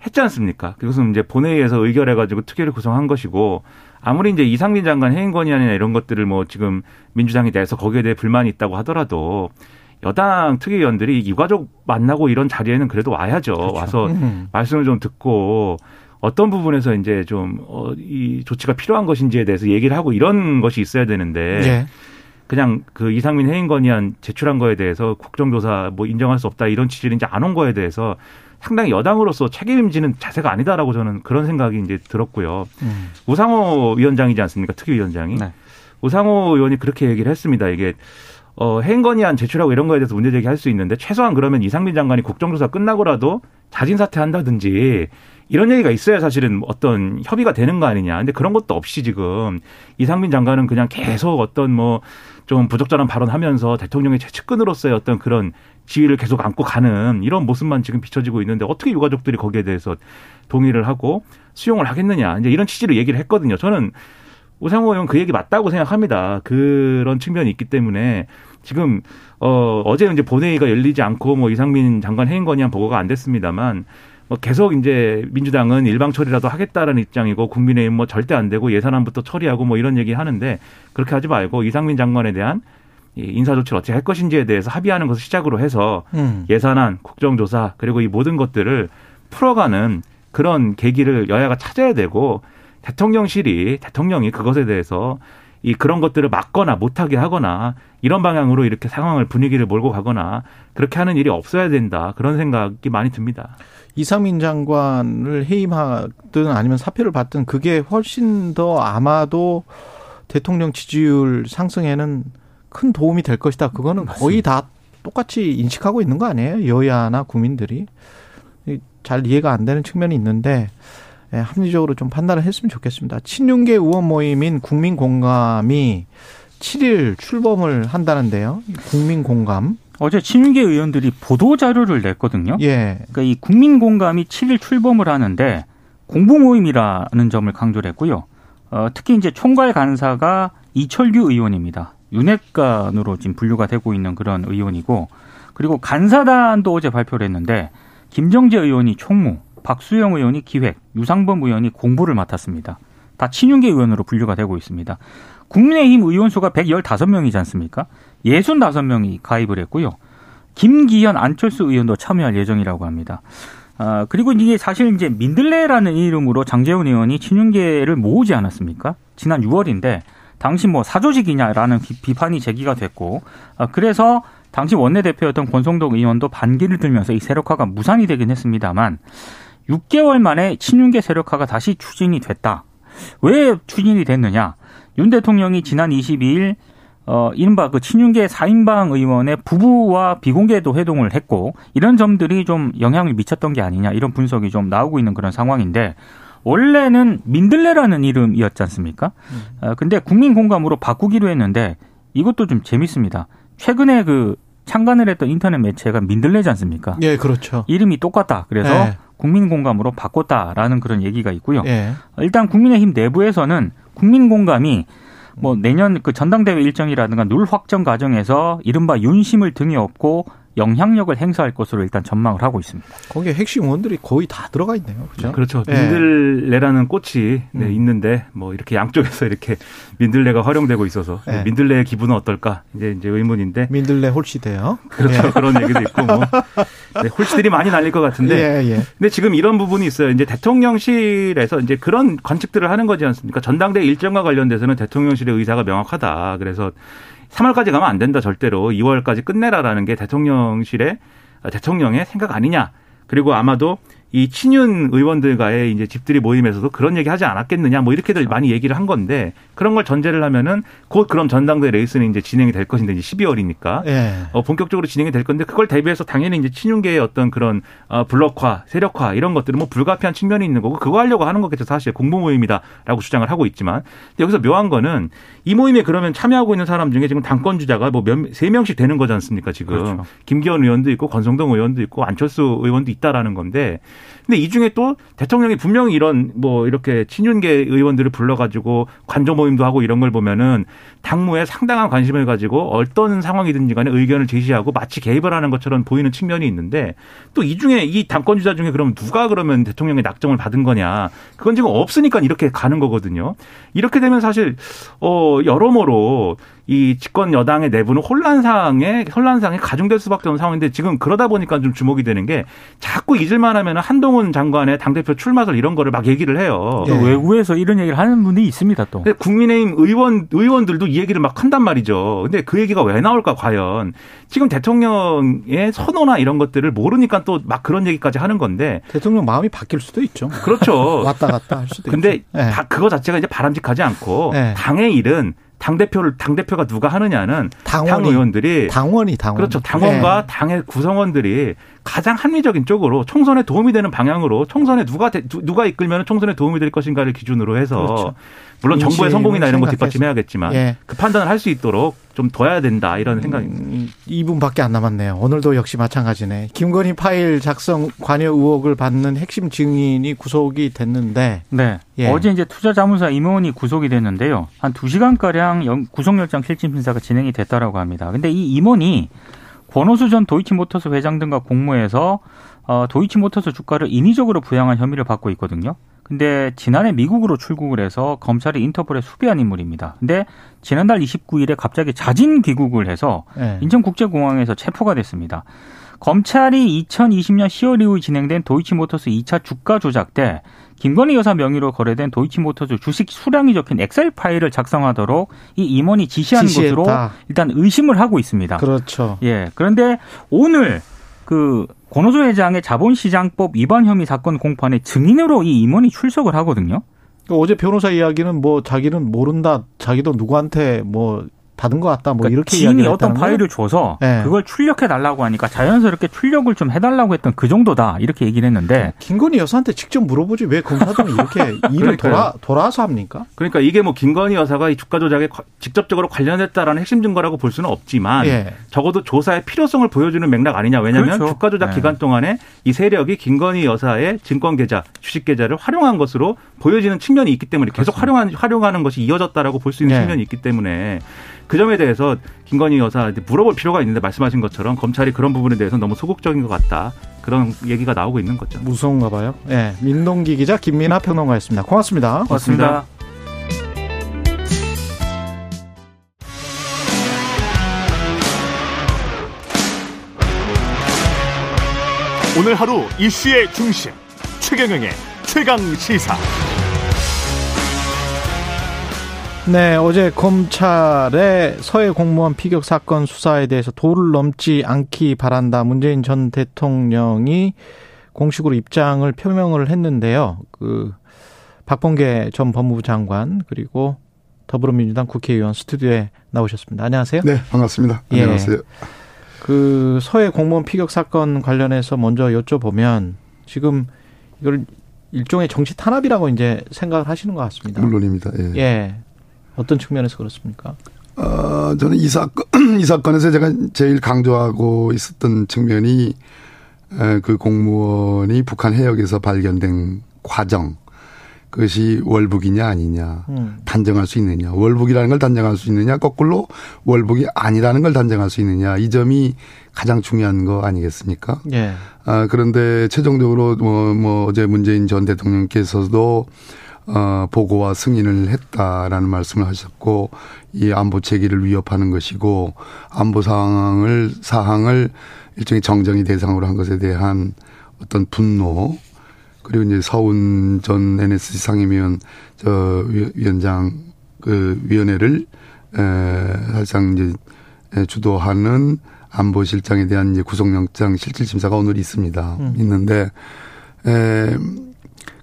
했지 않습니까? 그것은 이제 본회의에서 의결해가지고 특위를 구성한 것이고 아무리 이제 이상민 장관 해임 건의안이나 이런 것들을 뭐 지금 민주당이 내서 거기에 대해 불만이 있다고 하더라도 여당 특위위원들이 유가족 만나고 이런 자리에는 그래도 와야죠. 와서 음. 말씀을 좀 듣고 어떤 부분에서 이제 좀, 어, 이 조치가 필요한 것인지에 대해서 얘기를 하고 이런 것이 있어야 되는데. 예. 그냥 그 이상민 해임 건의안 제출한 거에 대해서 국정조사 뭐 인정할 수 없다 이런 취지를 이제 안 온 거에 대해서 상당히 여당으로서 책임지는 자세가 아니다라고 저는 그런 생각이 이제 들었고요. 음. 우상호 위원장이지 않습니까? 특위위원장이. 네. 우상호 의원이 그렇게 얘기를 했습니다. 이게 어, 해임 건의안 제출하고 이런 거에 대해서 문제 제기할 수 있는데 최소한 그러면 이상민 장관이 국정조사 끝나고라도 자진 사퇴한다든지 이런 얘기가 있어야 사실은 어떤 협의가 되는 거 아니냐. 근데 그런 것도 없이 지금 이상민 장관은 그냥 계속 어떤 뭐좀 부적절한 발언하면서 대통령의 최측근으로서의 어떤 그런 지위를 계속 안고 가는 이런 모습만 지금 비춰지고 있는데 어떻게 유가족들이 거기에 대해서 동의를 하고 수용을 하겠느냐. 이제 이런 취지로 얘기를 했거든요. 저는 오상호 의원 그 얘기 맞다고 생각합니다. 그런 측면이 있기 때문에 지금 어 어제 이제 본회의가 열리지 않고 뭐 이상민 장관 해임 건의안 보고가 안 됐습니다만 뭐 계속 이제 민주당은 일방 처리라도 하겠다라는 입장이고 국민의힘 뭐 절대 안 되고 예산안부터 처리하고 뭐 이런 얘기 하는데 그렇게 하지 말고 이상민 장관에 대한 이 인사 조치를 어떻게 할 것인지에 대해서 합의하는 것을 시작으로 해서 음. 예산안, 국정조사 그리고 이 모든 것들을 풀어가는 그런 계기를 여야가 찾아야 되고 대통령실이 대통령이 그것에 대해서 이 그런 것들을 막거나 못하게 하거나 이런 방향으로 이렇게 상황을 분위기를 몰고 가거나 그렇게 하는 일이 없어야 된다 그런 생각이 많이 듭니다. 이상민 장관을 해임하든 아니면 사표를 받든 그게 훨씬 더 아마도 대통령 지지율 상승에는 큰 도움이 될 것이다. 그거는 거의 다 똑같이 인식하고 있는 거 아니에요? 여야나 국민들이. 잘 이해가 안 되는 측면이 있는데 예, 합리적으로 좀 판단을 했으면 좋겠습니다. 친윤계 의원 모임인 국민공감이 7일 출범을 한다는데요. 국민공감. 어제 친윤계 의원들이 보도 자료를 냈거든요. 예. 그러니까 이 국민 공감이 7일 출범을 하는데 공부 모임이라는 점을 강조를 했고요. 어, 특히 이제 총괄 간사가 이철규 의원입니다. 윤핵관으로 지금 분류가 되고 있는 그런 의원이고 그리고 간사단도 어제 발표를 했는데 김정재 의원이 총무, 박수영 의원이 기획, 유상범 의원이 공부를 맡았습니다. 다 친윤계 의원으로 분류가 되고 있습니다. 국민의힘 의원 수가 115명이지 않습니까? 65명이 가입을 했고요. 김기현, 안철수 의원도 참여할 예정이라고 합니다. 아, 그리고 이게 사실 이제 민들레라는 이름으로 장재훈 의원이 친윤계를 모으지 않았습니까? 지난 6월인데 당시 뭐 사조직이냐라는 비판이 제기가 됐고 아, 그래서 당시 원내대표였던 권성동 의원도 반기를 들면서 이 세력화가 무산이 되긴 했습니다만 6개월 만에 친윤계 세력화가 다시 추진이 됐다. 왜 추진이 됐느냐? 윤 대통령이 지난 22일 어, 이른바 그 친윤계 4인방 의원의 부부와 비공개도 회동을 했고, 이런 점들이 좀 영향을 미쳤던 게 아니냐, 이런 분석이 좀 나오고 있는 그런 상황인데, 원래는 민들레라는 이름이었지 않습니까? 어, 근데 국민 공감으로 바꾸기로 했는데, 이것도 좀 재밌습니다. 최근에 그 창간을 했던 인터넷 매체가 민들레지 않습니까? 예, 그렇죠. 이름이 똑같다. 그래서 예. 국민 공감으로 바꿨다라는 그런 얘기가 있고요. 예. 일단 국민의힘 내부에서는 국민 공감이 뭐 내년 그 전당대회 일정이라든가 룰 확정 과정에서 이른바 윤심을 등에 업고 영향력을 행사할 것으로 일단 전망을 하고 있습니다. 거기에 핵심 의원들이 거의 다 들어가 있네요. 그죠? 그렇죠. 예. 민들레라는 꽃이 네, 음. 있는데 뭐 이렇게 양쪽에서 이렇게 민들레가 활용되고 있어서 예. 민들레의 기분은 어떨까 이제 이제 의문인데 민들레 홀시대요. 그렇죠 그런 얘기도 있고 뭐 네, 홀씨들이 많이 날릴 것 같은데 예, 예. 근데 지금 이런 부분이 있어요. 이제 대통령실에서 이제 그런 관측들을 하는 거지 않습니까? 전당대 일정과 관련돼서는 대통령실의 의사가 명확하다. 그래서 3월까지 가면 안 된다 절대로 2월까지 끝내라라는 게 대통령실의 아, 대통령의 생각 아니냐. 그리고 아마도 이 친윤 의원들과의 이제 집들이 모임에서도 그런 얘기 하지 않았겠느냐 뭐 이렇게들 많이 얘기를 한 건데 그런 걸 전제를 하면은 곧 그럼 전당대 레이스는 이제 진행이 될 것인데 이제 12월이니까 예. 어, 본격적으로 진행이 될 건데 그걸 대비해서 당연히 이제 친윤계의 어떤 그런 어, 블록화, 세력화 이런 것들은 뭐 불가피한 측면이 있는 거고 그거 하려고 하는 거겠죠. 사실 공부 모임이다라고 주장을 하고 있지만 근데 여기서 묘한 거는 이 모임에 그러면 참여하고 있는 사람 중에 지금 당권 주자가 뭐몇세 명씩 되는 거지 않습니까 지금 그렇죠. 김기현 의원도 있고 권성동 의원도 있고 안철수 의원도 있다라는 건데 근데 이 중에 또 대통령이 분명히 이런 뭐 이렇게 친윤계 의원들을 불러가지고 관저 모임도 하고 이런 걸 보면은 당무에 상당한 관심을 가지고 어떤 상황이든지 간에 의견을 제시하고 마치 개입을 하는 것처럼 보이는 측면이 있는데 또 이 중에 이 당권 주자 중에 그러면 누가 그러면 대통령의 낙점을 받은 거냐 그건 지금 없으니까 이렇게 가는 거거든요. 이렇게 되면 사실 어 여러모로 이 집권 여당의 내부는 혼란상에 혼란상에 가중될 수밖에 없는 상황인데 지금 그러다 보니까 좀 주목이 되는 게 자꾸 잊을만 하면 한동훈 장관의 당 대표 출마설 이런 거를 막 얘기를 해요. 또 외국에서 이런 얘기를 하는 분이 있습니다 또. 국민의힘 의원 의원들도 이 얘기를 막 한단 말이죠. 근데 그 얘기가 왜 나올까 과연 지금 대통령의 선호나 이런 것들을 모르니까 또 막 그런 얘기까지 하는 건데 대통령 마음이 바뀔 수도 있죠. 그렇죠. [laughs] 왔다 갔다 할 수도 근데 있죠. 예. 다 그거 자체가 이제 바람직하지 않고 네. 당의 일은 당 대표를 당 대표가 누가 하느냐는 당 당원이, 의원들이 당원이 당원. 그렇죠. 당원과 예. 당의 구성원들이 가장 합리적인 쪽으로 총선에 도움이 되는 방향으로 총선에 누가 누가 이끌면 총선에 도움이 될 것인가를 기준으로 해서 그렇죠. 물론 정부의 성공이나 이런 거 뒷받침해야겠지만 예. 그 판단을 할 수 있도록 좀 둬야 된다 이런 음, 생각입니다. 2분밖에 안 남았네요. 오늘도 역시 마찬가지네. 김건희 파일 작성 관여 의혹을 받는 핵심 증인이 구속이 됐는데 네. 예. 어제 이제 투자자문사 임원이 구속이 됐는데요. 한 2시간 가량 구속영장 실질 심사가 진행이 됐다라고 합니다. 근데 이 임원이 권오수 전 도이치모터스 회장 등과 공모해서 어, 도이치모터스 주가를 인위적으로 부양한 혐의를 받고 있거든요. 근데 지난해 미국으로 출국을 해서 검찰이 인터폴에 수배한 인물입니다. 근데 지난달 29일에 갑자기 자진 귀국을 해서 네. 인천국제공항에서 체포가 됐습니다. 검찰이 2020년 10월 이후 진행된 도이치모터스 2차 주가 조작 때 김건희 여사 명의로 거래된 도이치모터스 주식 수량이 적힌 엑셀 파일을 작성하도록 이 임원이 지시한 지시했다. 것으로 일단 의심을 하고 있습니다. 그렇죠. 예. 그런데 오늘 그 권오수 회장의 자본시장법 위반 혐의 사건 공판에 증인으로 이 임원이 출석을 하거든요. 어제 변호사 이야기는 뭐 자기는 모른다, 자기도 누구한테 뭐 받은 것 같다. 뭐 그러니까 이렇게 지인이 어떤 파일을 줘서 네. 그걸 출력해 달라고 하니까 자연스럽게 출력을 좀 해달라고 했던 그 정도다 이렇게 얘기를 했는데 김건희 여사한테 직접 물어보지 왜 검사들은 이렇게 [laughs] 일을 돌아 돌아서 합니까? 그러니까 이게 뭐 김건희 여사가 이 주가 조작에 직접적으로 관련했다라는 핵심 증거라고 볼 수는 없지만 예. 적어도 조사의 필요성을 보여주는 맥락 아니냐 왜냐하면 그렇죠. 주가 조작 네. 기간 동안에 이 세력이 김건희 여사의 증권 계좌, 주식 계좌를 활용한 것으로 보여지는 측면이 있기 때문에 계속. 활용한 활용하는 것이 이어졌다라고 볼 수 있는 네. 측면이 있기 때문에 그 점에 대해서 김건희 여사한테 물어볼 필요가 있는데 말씀하신 것처럼 검찰이 그런 부분에 대해서 너무 소극적인 것 같다. 그런 얘기가 나오고 있는 거죠. 무서운가 봐요. 예. 네. 민동기 기자 김민아 평론가였습니다. 고맙습니다. 고맙습니다. 오늘 하루 이슈의 중심 최경영의 최강 시사. 네, 어제 검찰의 서해 공무원 피격 사건 수사에 대해서 도를 넘지 않기 바란다. 문재인 전 대통령이 공식으로 입장을 표명을 했는데요. 그 박봉계 전 법무부 장관 그리고 더불어민주당 국회의원 스튜디오에 나오셨습니다. 안녕하세요. 네, 반갑습니다. 예. 안녕하세요. 예. 그 서해 공무원 피격 사건 관련해서 먼저 여쭤보면 지금 이걸 일종의 정치 탄압이라고 이제 생각을 하시는 것 같습니다. 물론입니다. 예. 예. 어떤 측면에서 그렇습니까? 어, 저는 이 사건, [clears throat] 이 사건에서 제가 제일 강조하고 있었던 측면이 그 공무원이 북한 해역에서 발견된 과정, 그것이 월북이냐 아니냐 음. 단정할 수 있느냐 월북이라는 걸 단정할 수 있느냐 거꾸로 월북이 아니라는 걸 단정할 수 있느냐 이 점이 가장 중요한 거 아니겠습니까? 예. 아 그런데 최종적으로 뭐, 뭐 어제 문재인 전 대통령께서도 어, 보고와 승인을 했다라는 말씀을 하셨고 이 안보 체계를 위협하는 것이고 안보 상황을 사항을 일종의 정정이 대상으로 한 것에 대한 어떤 분노 그리고 이제 서훈 전 NSC 상임위원 저 위원장 그 위원회를 에 사실상 이제 주도하는 안보실장에 대한 이제 구속영장 실질심사가 오늘 있습니다. 음. 있는데 에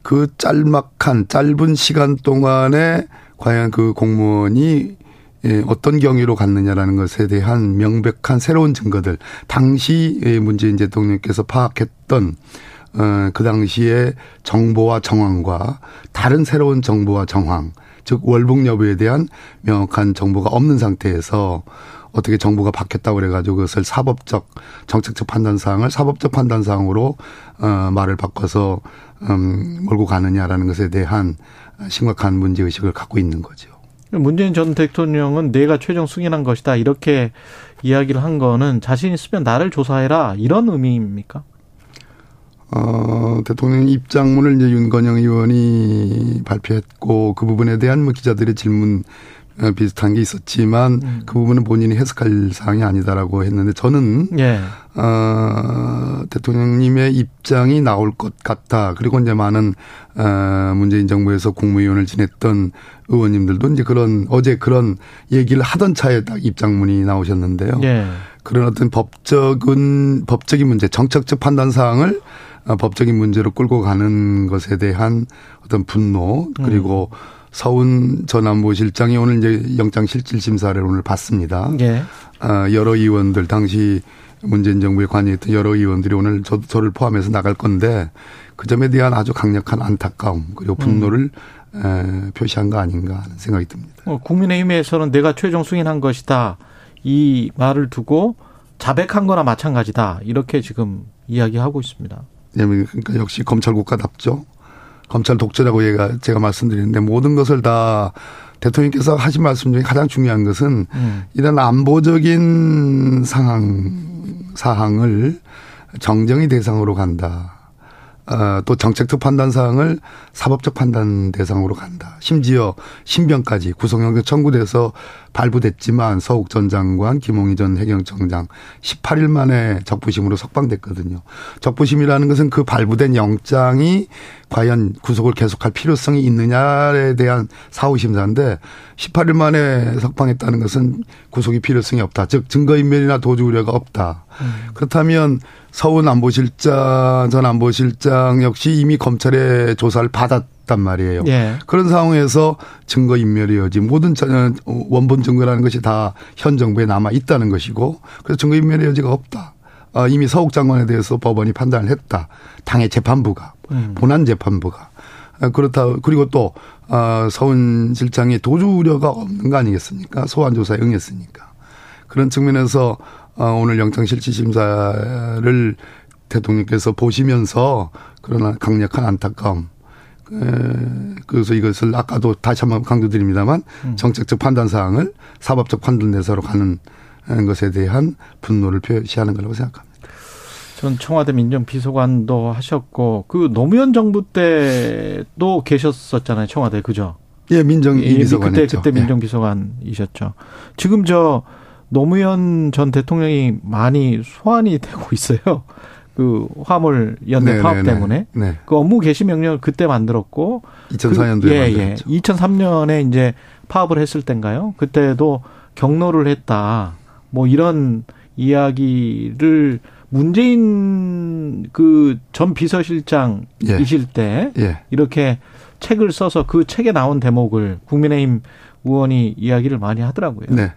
그 짤막한 짧은 시간 동안에 과연 그 공무원이 예, 어떤 경위로 갔느냐라는 것에 대한 명백한 새로운 증거들. 당시 문재인 대통령께서 파악했던 어, 그 당시에 정보와 정황과 다른 새로운 정보와 정황 즉 월북 여부에 대한 명확한 정보가 없는 상태에서 어떻게 정부가 바뀌었다고 그래가지고 그것을 사법적 정책적 판단 사항을 사법적 판단 사항으로 어 말을 바꿔서 음 몰고 가느냐라는 것에 대한 심각한 문제 의식을 갖고 있는 거죠. 문재인 전 대통령은 내가 최종 승인한 것이다 이렇게 이야기를 한 거는 자신 있으면 나를 조사해라 이런 의미입니까? 어, 대통령 입장문을 이제 윤건영 의원이 발표했고 그 부분에 대한 뭐 기자들의 질문 어, 비슷한 게 있었지만 음. 그 부분은 본인이 해석할 사항이 아니다라고 했는데 저는 예. 어, 대통령님의 입장이 나올 것 같다. 그리고 이제 많은 어, 문재인 정부에서 국무위원을 지냈던 의원님들도 이제 그런 어제 그런 얘기를 하던 차에 딱 입장문이 나오셨는데요. 예. 그런 어떤 법적인 법적인 문제, 정책적 판단 사항을 어, 법적인 문제로 끌고 가는 것에 대한 어떤 분노 그리고 음. 서훈 전 안보실장이 오늘 이제 영장 실질 심사를 오늘 받습니다. 예. 어, 여러 의원들 당시 문재인 정부에 관여했던 여러 의원들이 오늘 저, 저를 포함해서 나갈 건데 그 점에 대한 아주 강력한 안타까움 그리고 분노를 음. 에, 표시한 거 아닌가 하는 생각이 듭니다. 어, 국민의힘에서는 내가 최종 승인한 것이다 이 말을 두고 자백한 거나 마찬가지다 이렇게 지금 이야기하고 있습니다. 예, 그러니까 역시 검찰 국가답죠. 검찰 독재라고 얘가 제가 말씀드리는데 모든 것을 다 대통령께서 하신 말씀 중에 가장 중요한 것은 음. 이런 안보적인 상황 사항을 정정의 대상으로 간다. 어, 또 정책적 판단 사항을 사법적 판단 대상으로 간다. 심지어 신병까지 구속영장 청구돼서 발부됐지만 서욱 전 장관, 김홍희 전 해경청장 18일 만에 적부심으로 석방됐거든요. 적부심이라는 것은 그 발부된 영장이 과연 구속을 계속할 필요성이 있느냐에 대한 사후 심사인데 18일 만에 석방했다는 것은 구속이 필요성이 없다. 즉 증거인멸이나 도주 우려가 없다. 음. 그렇다면 서훈 안보실장 전 안보실장 역시 이미 검찰의 조사를 받았 단 말이에요. 예. 그런 상황에서 증거 인멸의 여지 모든 원본 증거라는 것이 다 현 정부에 남아 있다는 것이고 그래서 증거 인멸의 여지가 없다. 아, 이미 서욱 장관에 대해서 법원이 판단을 했다. 당의 재판부가 음. 본안 재판부가 아, 그렇다. 그리고 또 아, 서훈 실장이 도주 우려가 없는 거 아니겠습니까? 소환 조사에 응했으니까. 그런 측면에서 어, 오늘 영장 실질 심사를 대통령께서 보시면서 그러나 강력한 안타까움. 그래서 이것을 아까도 다시 한번 강조드립니다만 음. 정책적 판단 사항을 사법적 판단 내사로 가는 것에 대한 분노를 표시하는 거라고 생각합니다. 전 청와대 민정비서관도 하셨고 그 노무현 정부 때도 계셨었잖아요 청와대 그죠? 예, 민정비서관 그때 그때 민정비서관이셨죠. 지금 저 노무현 전 대통령이 많이 소환이 되고 있어요. 그 화물 연대 네네네. 파업 네, 네. 때문에 네. 그 업무 개시 명령을 그때 만들었고 2004년도에 그, 예, 예. 2003년에 이제 파업을 했을 때인가요? 그때도 경로를 했다. 뭐 이런 이야기를 문재인 그 전 비서실장이실 예. 때 예. 이렇게 책을 써서 그 책에 나온 대목을 국민의힘 의원이 이야기를 많이 하더라고요. 네.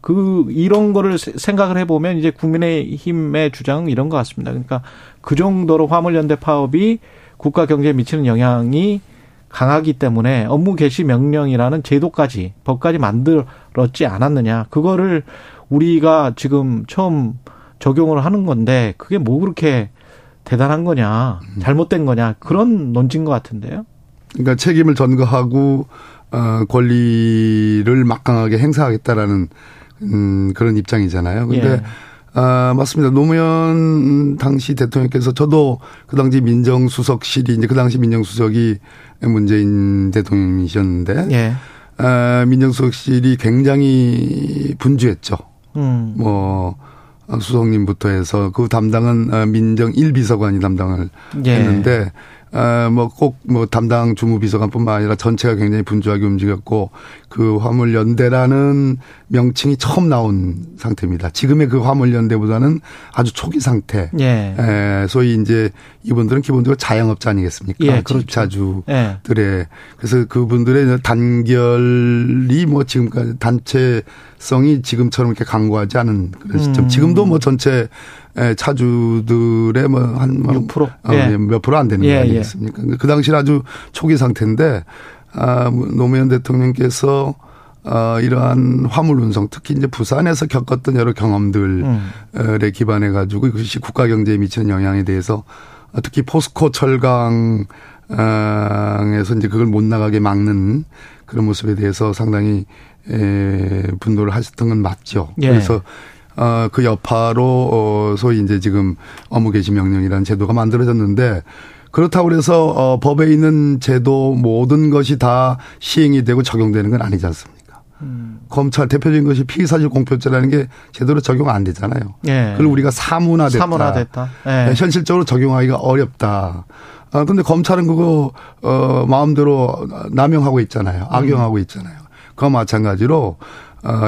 그 이런 거를 생각을 해보면 이제 국민의힘의 주장은 이런 것 같습니다. 그러니까 그 정도로 화물연대 파업이 국가 경제에 미치는 영향이 강하기 때문에 업무 개시 명령이라는 제도까지 법까지 만들었지 않았느냐. 그거를 우리가 지금 처음 적용을 하는 건데 그게 뭐 그렇게 대단한 거냐, 잘못된 거냐 그런 논지인 것 같은데요. 그러니까 책임을 전가하고 어 권리를 막강하게 행사하겠다라는 음, 그런 입장이잖아요. 근데 예. 아, 맞습니다. 노무현 당시 대통령께서 저도 그 당시 민정수석실이 이제 그 당시 민정수석이 문재인 대통령이셨는데 예. 아, 민정수석실이 굉장히 분주했죠. 음. 뭐 수석님부터 해서 그 담당은 민정 1비서관이 담당을 예. 했는데 어, 뭐, 꼭, 뭐, 담당 주무비서관뿐만 아니라 전체가 굉장히 분주하게 움직였고, 그 화물 연대라는 명칭이 처음 나온 상태입니다. 지금의 그 화물 연대보다는 아주 초기 상태. 예. 에, 소위 이제 이분들은 기본적으로 자영업자 아니겠습니까? 예, 그렇죠. 자주들의 예. 그래서 그분들의 단결이 뭐 지금까지 단체성이 지금처럼 이렇게 강구하지 않은 그런 시점. 음. 지금도 뭐 전체 차주들의 뭐한뭐 6%? 어, 예. 몇 프로 안 되는 예, 거 예. 아니겠습니까? 예. 그 당시는 아주 초기 상태인데 아, 노무현 대통령께서 어, 이러한 화물 운송, 특히 이제 부산에서 겪었던 여러 경험들에 음. 기반해 가지고 그것이 국가 경제에 미치는 영향에 대해서 특히 포스코 철강 에서 이제 그걸 못 나가게 막는 그런 모습에 대해서 상당히 에, 분노를 하셨던 건 맞죠. 예. 그래서 어, 그 여파로 어, 소위 이제 지금 업무 개시 명령이라는 제도가 만들어졌는데 그렇다고 그래서 어, 법에 있는 제도 모든 것이 다 시행이 되고 적용되는 건 아니지 않습니까? 음. 검찰 대표적인 것이 피의사실 공표죄라는 게 제대로 적용 안 되잖아요. 예. 그걸 우리가 사문화됐다. 사문화됐다. 예. 네, 현실적으로 적용하기가 어렵다. 아, 근데 검찰은 그거, 어, 마음대로 남용하고 있잖아요. 악용하고 있잖아요. 그와 마찬가지로 어,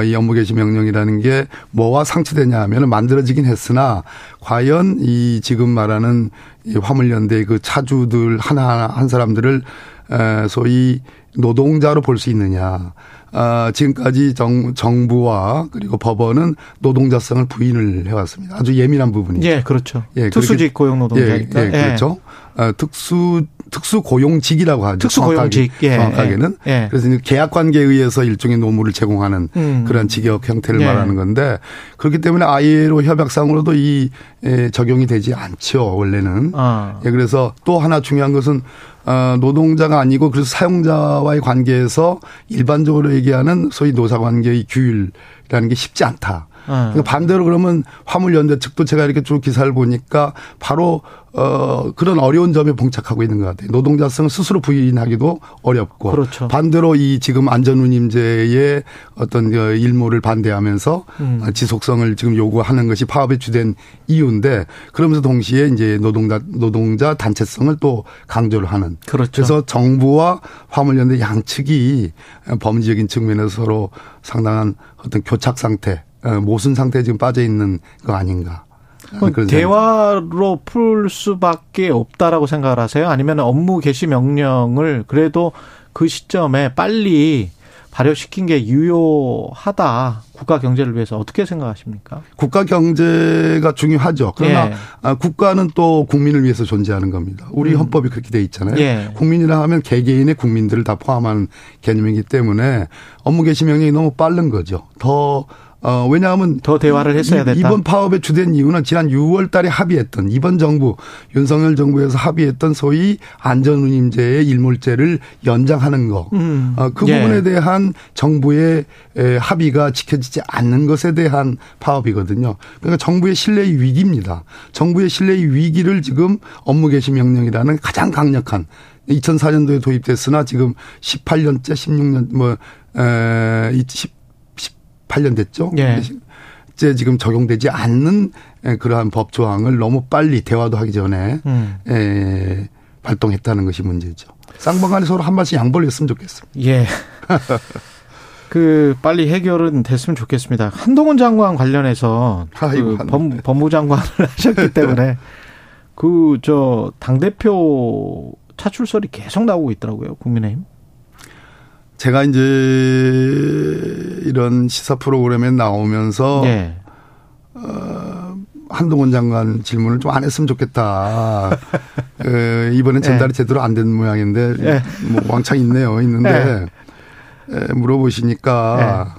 이 업무 개시 명령이라는 게 뭐와 상치되냐 하면 만들어지긴 했으나 과연 이 지금 말하는 이 화물연대 그 차주들 하나하나 한 사람들을 에, 소위 노동자로 볼 수 있느냐. 아, 지금까지 정, 정부와 그리고 법원은 노동자성을 부인을 해왔습니다. 아주 예민한 부분이죠. 예, 그렇죠. 예, 특수직 고용 노동자니까. 예, 예, 그렇죠. 아, 특수 특수 고용직이라고 하죠. 특수 고용직. 정확하게, 예, 정확하게는. 예. 그래서 이제 계약 관계에 의해서 일종의 노무를 제공하는 음. 그런 직역 형태를 예. 말하는 건데 그렇기 때문에 ILO 협약상으로도 이 에, 적용이 되지 않죠 원래는. 아. 예, 그래서 또 하나 중요한 것은 어, 노동자가 아니고 그래서 사용자와의 관계에서 일반적으로 얘기하는 소위 노사 관계의 규율이라는 게 쉽지 않다. 아. 그러니까 반대로 그러면 화물연대 측도 제가 이렇게 쭉 기사를 보니까 바로 어 그런 어려운 점에 봉착하고 있는 것 같아요. 노동자성을 스스로 부인하기도 어렵고 그렇죠. 반대로 이 지금 안전운임제의 어떤 그 일모를 반대하면서 음. 지속성을 지금 요구하는 것이 파업의 주된 이유인데 그러면서 동시에 이제 노동자 노동자 단체성을 또 강조를 하는 그렇죠. 그래서 정부와 화물연대 양측이 범죄적인 측면에서 서로 상당한 어떤 교착 상태, 어, 모순 상태에 지금 빠져 있는 거 아닌가. 대화로 풀 수밖에 없다라고 생각을 하세요? 아니면 업무 개시 명령을 그래도 그 시점에 빨리 발효시킨 게 유효하다. 국가 경제를 위해서 어떻게 생각하십니까? 국가 경제가 중요하죠. 그러나 예. 아, 국가는 또 국민을 위해서 존재하는 겁니다. 우리 음. 헌법이 그렇게 돼 있잖아요. 예. 국민이라 하면 개개인의 국민들을 다 포함하는 개념이기 때문에 업무 개시 명령이 너무 빠른 거죠. 더 어, 왜냐하면 더 대화를 했어야 이- 됐다. 이번 파업의 주된 이유는 지난 6월 달에 합의했던 이번 정부 윤석열 정부에서 합의했던 소위 안전운임제의 일몰제를 연장하는 거. 음. 어, 그 예. 부분에 대한 정부의 에, 합의가 지켜지지 않는 것에 대한 파업이거든요. 그러니까 정부의 신뢰의 위기입니다. 정부의 신뢰의 위기를 지금 업무 개시 명령이라는 가장 강력한 2004년도에 도입됐으나 지금 18년째 16년 뭐 에, 10, 18년 됐죠. 예. 이제 지금 적용되지 않는 에, 그러한 법 조항을 너무 빨리 대화도 하기 전에 음. 에, 발동했다는 것이 문제죠. 쌍방간에 서로 한 발씩 양보를 했으면 좋겠습니다. 예. [laughs] 그 빨리 해결은 됐으면 좋겠습니다. 한동훈 장관 관련해서 아이고, 그 법, 법무 장관을 하셨기 때문에 그 저 당 대표 차출설이 계속 나오고 있더라고요. 국민의힘. 제가 이제 이런 시사 프로그램에 나오면서 예. 한동훈 장관 질문을 좀 안 했으면 좋겠다. [laughs] 에, 이번엔 전달이 제대로 안 된 모양인데 예. 뭐 왕창 있네요. 있는데 에, 물어보시니까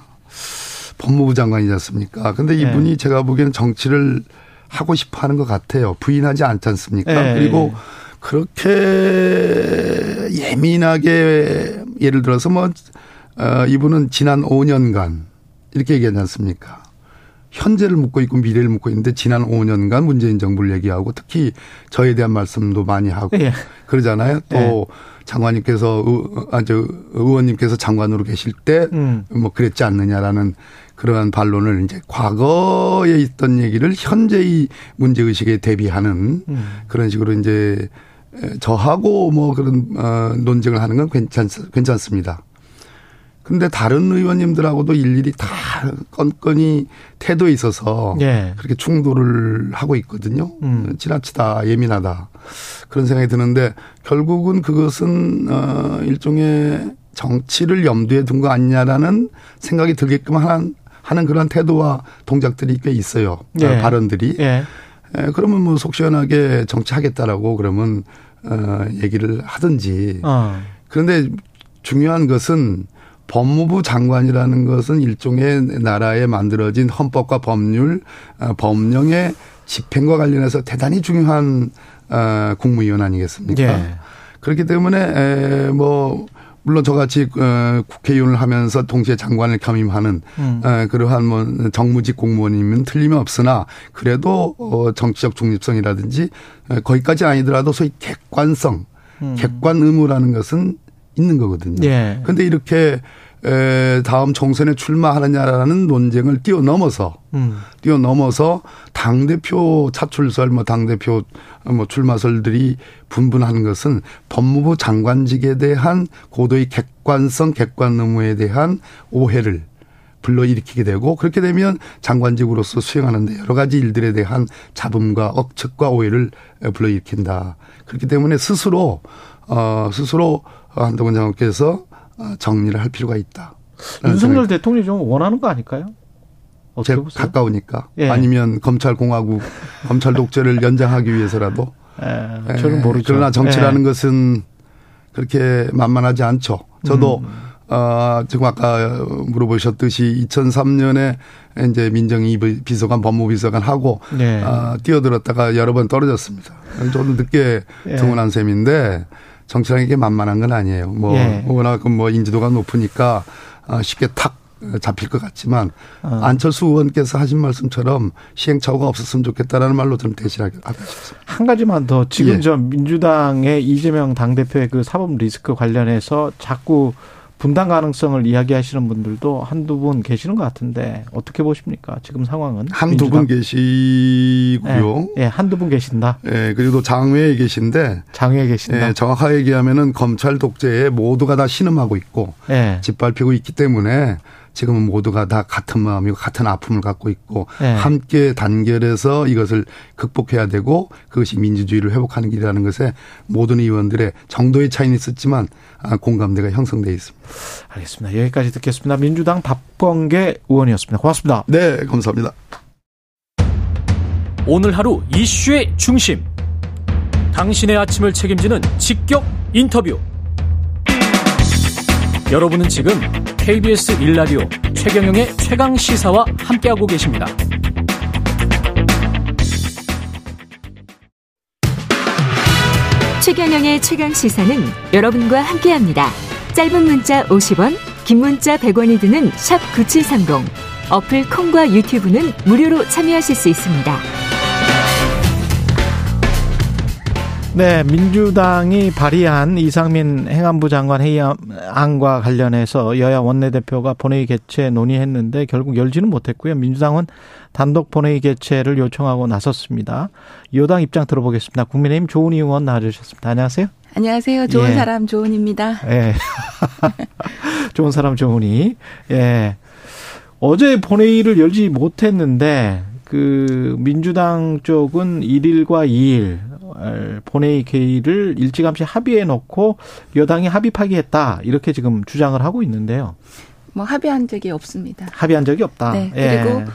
법무부 장관이지 않습니까? 근데 예. 이분이 제가 보기에는 정치를 하고 싶어 하는 것 같아요. 부인하지 않지 않습니까? 예. 그리고 그렇게 예민하게 예를 들어서 뭐, 어, 이분은 지난 5년간 이렇게 얘기하지 않습니까? 현재를 묻고 있고 미래를 묻고 있는데 지난 5년간 문재인 정부를 얘기하고 특히 저에 대한 말씀도 많이 하고 예. 그러잖아요. 또 예. 장관님께서 의- 아, 저 의원님께서 장관으로 계실 때 음. 뭐 그랬지 않느냐라는 그러한 반론을 이제 과거에 있던 얘기를 현재의 문제 의식에 대비하는 음. 그런 식으로 이제 에, 저하고 뭐 그런 어 논쟁을 하는 건 괜찮 괜찮습니다. 근데 다른 의원님들하고도 일일이 다 건건이 태도에 있어서 예. 그렇게 충돌을 하고 있거든요. 음. 지나치다 예민하다 그런 생각이 드는데 결국은 그것은 어 일종의 정치를 염두에 둔 거 아니냐라는 생각이 들게끔 하는 하는 그런 태도와 동작들이 꽤 있어요. 예. 어, 발언들이. 예. 에, 그러면 뭐 속 시원하게 정치하겠다라고 그러면 어 얘기를 하든지. 어. 그런데 중요한 것은 법무부 장관이라는 것은 일종의 나라에 만들어진 헌법과 법률, 어, 법령의 집행과 관련해서 대단히 중요한 어, 국무위원 아니겠습니까? 예. 그렇기 때문에 에, 뭐 물론 저같이 어, 국회의원을 하면서 동시에 장관을 겸임하는 음. 어, 그러한 뭐 정무직 공무원이면 틀림없으나 그래도 어, 정치적 중립성이라든지 어, 거기까지 아니더라도 소위 객관성, 음. 객관 의무라는 것은 있는 거거든요. 예. 근데 이렇게 에, 다음 총선에 출마하느냐라는 논쟁을 뛰어넘어서 음. 뛰어넘어서 당 대표 차출설, 뭐 당 대표 뭐 출마설들이 분분하는 것은 법무부 장관직에 대한 고도의 객관성, 객관 의무에 대한 오해를 불러일으키게 되고 그렇게 되면 장관직으로서 수행하는데 여러 가지 일들에 대한 잡음과 억측과 오해를 불러일으킨다. 그렇기 때문에 스스로 어 스스로 한동훈 장관께서 어, 정리를 할 필요가 있다. 윤석열 대통령이 좀 원하는 거 아닐까요? 제 가까우니까 예. 아니면 검찰 공화국 [laughs] 검찰 독재를 연장하기 위해서라도 예, 저는 모르죠. 그러나 정치라는 예. 것은 그렇게 만만하지 않죠. 저도 음. 어, 지금 아까 물어보셨듯이 2003년에 이제 민정이 비서관, 법무비서관 하고 네. 어, 뛰어들었다가 여러 번 떨어졌습니다. 저도 늦게 예. 등원한 셈인데 정치라는 게 만만한 건 아니에요. 뭐 예. 워낙 뭐 인지도가 높으니까 어, 쉽게 탁 잡힐 것 같지만 어. 안철수 의원께서 하신 말씀처럼 시행착오가 없었으면 좋겠다라는 말로 좀 대신하겠 싶습니다. 한 가지만 더 지금 예. 저 민주당의 이재명 당대표의 그 사법 리스크 관련해서 자꾸 분당 가능성을 이야기하시는 분들도 한두 분 계시는 것 같은데 어떻게 보십니까? 지금 상황은 한두 분 계시고요. 예, 네, 한두 분 계신다. 예, 그리고 장외에 계신데 장외에 계신다. 예, 정확하게 얘기하면은 검찰 독재에 모두가 다 신음하고 있고 예. 짓밟히고 있기 때문에 지금은 모두가 다 같은 마음이고 같은 아픔을 갖고 있고 네. 함께 단결해서 이것을 극복해야 되고 그것이 민주주의를 회복하는 길이라는 것에 모든 의원들의 정도의 차이는 있었지만 아, 공감대가 형성돼 있습니다. 알겠습니다. 여기까지 듣겠습니다. 민주당 박범계 의원이었습니다. 고맙습니다. 네, 감사합니다. 오늘 하루 이슈의 중심. 당신의 아침을 책임지는 직격 인터뷰. 여러분은 지금 KBS 1라디오 최경영의 최강 시사와 함께하고 계십니다. 최경영의 최강 시사는 여러분과 함께합니다. 짧은 문자 50원, 긴 문자 100원이 드는 샵 9730. 어플 콩과 유튜브는 무료로 참여하실 수 있습니다. 네, 민주당이 발의한 이상민 행안부 장관 회의안과 관련해서 여야 원내대표가 본회의 개최 논의했는데 결국 열지는 못했고요. 민주당은 단독 본회의 개최를 요청하고 나섰습니다. 여당 입장 들어보겠습니다. 국민의힘 조은희 의원 나와주셨습니다. 안녕하세요. 안녕하세요. 좋은 예. 사람 조은입니다. 예. [laughs] 좋은 사람 조은희. 예. 어제 본회의를 열지 못했는데 그 민주당 쪽은 1일과 2일 본회의 회의를 일찌감치 합의해 놓고 여당이 합의 파기했다 이렇게 지금 주장을 하고 있는데요. 뭐 합의한 적이 없습니다. 합의한 적이 없다. 네. 그리고 예.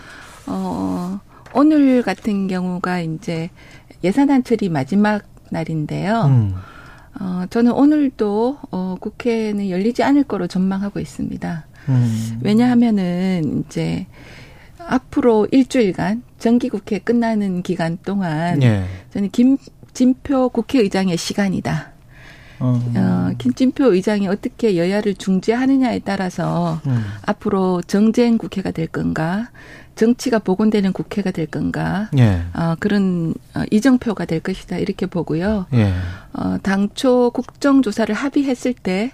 어 오늘 같은 경우가 이제 예산안 처리 마지막 날인데요. 음. 어 저는 오늘도 어 국회는 열리지 않을 거로 전망하고 있습니다. 음. 왜냐하면은 이제 앞으로 일주일간 정기 국회 끝나는 기간 동안 예. 저는 김진표 국회의장의 시간이다. 어, 어, 김진표 의장이 어떻게 여야를 중재하느냐에 따라서 음. 앞으로 정쟁 국회가 될 건가, 정치가 복원되는 국회가 될 건가, 예. 어, 그런 어, 이정표가 될 것이다 이렇게 보고요. 예. 어, 당초 국정조사를 합의했을 때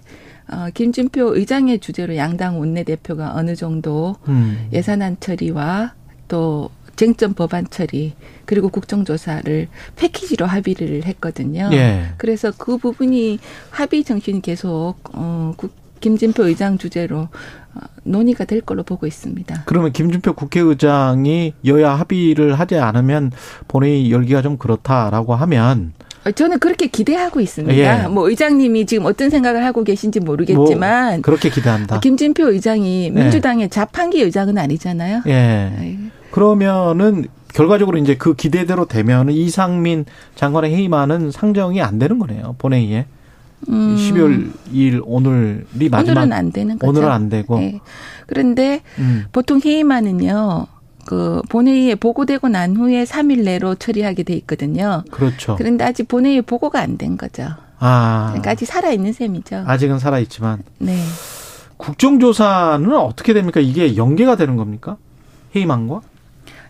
어, 김진표 의장의 주제로 양당 원내대표가 어느 정도 음. 예산안 처리와 또 쟁점 법안 처리 그리고 국정조사를 패키지로 합의를 했거든요. 예. 그래서 그 부분이 합의 정신이 계속 어, 김진표 의장 주제로 어, 논의가 될 걸로 보고 있습니다. 그러면 김준표 국회의장이 여야 합의를 하지 않으면 본회의 열기가 좀 그렇다라고 하면 저는 그렇게 기대하고 있습니다. 예. 뭐 의장님이 지금 어떤 생각을 하고 계신지 모르겠지만 뭐 그렇게 기대한다. 김진표 의장이 예. 민주당의 자판기 의장은 아니잖아요. 예. 그러면은 결과적으로 이제 그 기대대로 되면은 이상민 장관의 해임안은 상정이 안 되는 거네요. 본회의에. 음. 12월 2일 오늘이 마지막 오늘은 안 되는 거죠. 오늘은 안 되고. 네. 그런데 음. 보통 해임안은요. 그 본회의에 보고되고 난 후에 3일 내로 처리하게 돼 있거든요. 그렇죠. 그런데 아직 본회의 보고가 안 된 거죠. 아. 그러니까 아직 살아 있는 셈이죠. 아직은 살아 있지만. 네. 국정조사는 어떻게 됩니까? 이게 연계가 되는 겁니까? 회의만과?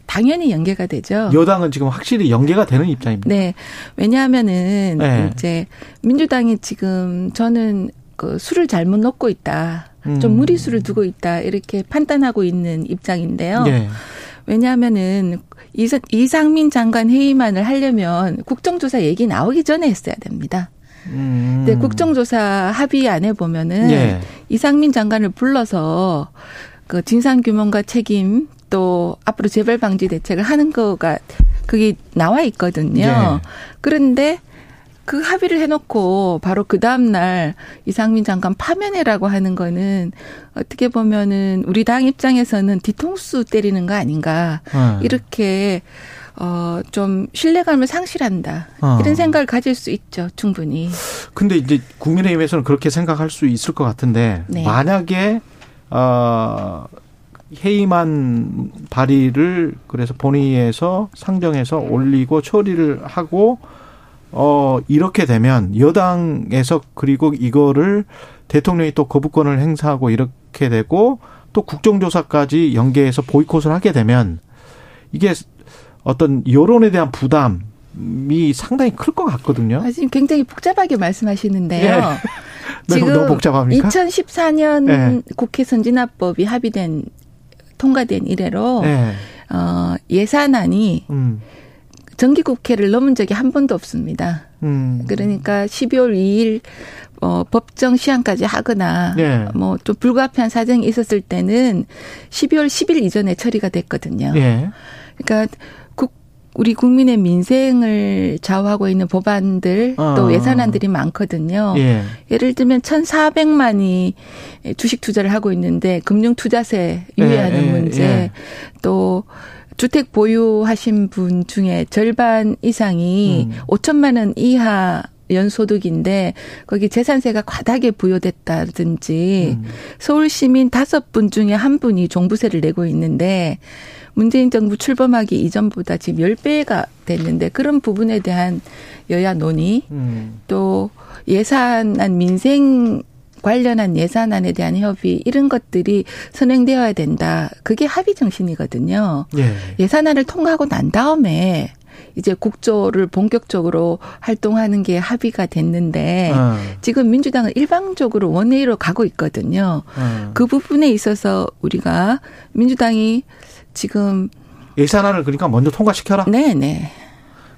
당연히 연계가 되죠. 여당은 지금 확실히 연계가 되는 입장입니다. 네. 왜냐하면은 네. 이제 민주당이 지금 저는 그 술을 잘못 넣고 있다. 좀 음. 무리수를 두고 있다. 이렇게 판단하고 있는 입장인데요. 네. 왜냐하면은 이상민 장관 회의만을 하려면 국정조사 얘기 나오기 전에 했어야 됩니다. 음. 근데 국정조사 합의안에 보면은 예. 이상민 장관을 불러서 그 진상 규명과 책임 또 앞으로 재발 방지 대책을 하는 거가 그게 나와 있거든요. 예. 그런데 그 합의를 해놓고 바로 그 다음날 이상민 장관 파면해라고 하는 거는 어떻게 보면은 우리 당 입장에서는 뒤통수 때리는 거 아닌가. 네. 이렇게 어, 좀 신뢰감을 상실한다. 어. 이런 생각을 가질 수 있죠, 충분히. 근데 이제 국민의힘에서는 그렇게 생각할 수 있을 것 같은데, 네. 만약에, 어, 해임한 발의를 그래서 본회의에서 상정해서 올리고 처리를 하고 어 이렇게 되면 여당에서 그리고 이거를 대통령이 또 거부권을 행사하고 이렇게 되고 또 국정조사까지 연계해서 보이콧을 하게 되면 이게 어떤 여론에 대한 부담이 상당히 클 것 같거든요. 아, 지금 굉장히 복잡하게 말씀하시는데요. [laughs] 네. 지금 너무 복잡합니까? 2014년 네. 국회 선진화법이 합의된 통과된 이래로 네. 어, 예산안이 음. 정기 국회를 넘은 적이 한 번도 없습니다. 음. 그러니까 12월 2일 어, 법정 시한까지 하거나 네. 뭐좀 불가피한 사정이 있었을 때는 12월 10일 이전에 처리가 됐거든요. 네. 그러니까 우리 국민의 민생을 좌우하고 있는 법안들 어. 또 예산안들이 많거든요. 예. 예를 들면 1,400만이 주식 투자를 하고 있는데 금융 투자세 유예하는 예, 예, 문제 예. 또 주택 보유하신 분 중에 절반 이상이 음. 5천만 원 이하 연소득인데 거기 재산세가 과다하게 부여됐다든지 음. 서울 시민 다섯 분 중에 한 분이 종부세를 내고 있는데 문재인 정부 출범하기 이전보다 지금 10배가 됐는데 그런 부분에 대한 여야 논의 음. 또 예산안 민생 관련한 예산안에 대한 협의 이런 것들이 선행되어야 된다. 그게 합의 정신이거든요. 예. 예산안을 통과하고 난 다음에 이제 국조를 본격적으로 활동하는 게 합의가 됐는데 어. 지금 민주당은 일방적으로 원회의로 가고 있거든요. 어. 그 부분에 있어서 우리가 민주당이 지금 예산안을 그러니까 먼저 통과시켜라. 네, 네.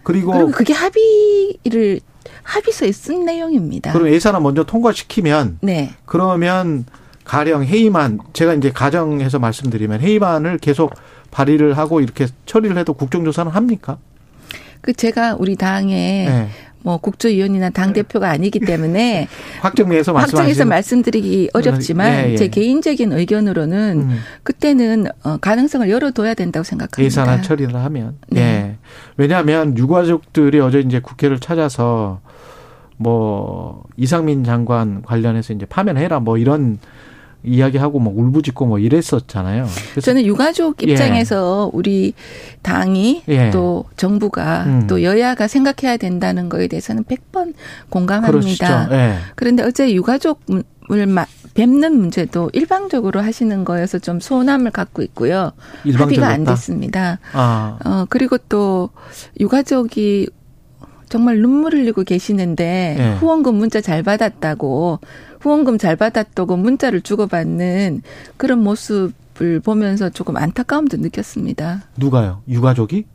그리고, 그리고 그게 합의를 합의서에 쓴 내용입니다. 그럼 예산안 먼저 통과시키면 네. 그러면 가령 회의만 제가 이제 가정해서 말씀드리면 회의만을 계속 발의를 하고 이렇게 처리를 해도 국정조사는 합니까? 그 제가 우리 당에 네. 뭐 국조위원이나 당 대표가 아니기 때문에 [laughs] 확정해서 확정해서 말씀드리기 어렵지만 예, 예. 제 개인적인 의견으로는 음. 그때는 어, 가능성을 열어둬야 된다고 생각합니다. 예산안 처리를 하면 네. 예. 왜냐하면 유가족들이 어제 이제 국회를 찾아서 뭐 이상민 장관 관련해서 이제 파면해라 뭐 이런 이야기하고 뭐 울부짖고 뭐 이랬었잖아요. 저는 유가족 예. 입장에서 예. 우리 당이 예. 또 정부가 음. 또 여야가 생각해야 된다는 거에 대해서는 100번 공감합니다. 예. 그런데 어제 유가족을 뵙는 문제도 일방적으로 하시는 거여서 좀 소남을 갖고 있고요. 합의가 안 됐습니다. 아. 어 그리고 또 유가족이 정말 눈물 흘리고 계시는데 예. 후원금 문자 잘 받았다고 후원금 잘 받았다고 문자를 주고받는 그런 모습을 보면서 조금 안타까움도 느꼈습니다. 누가요? 유가족이?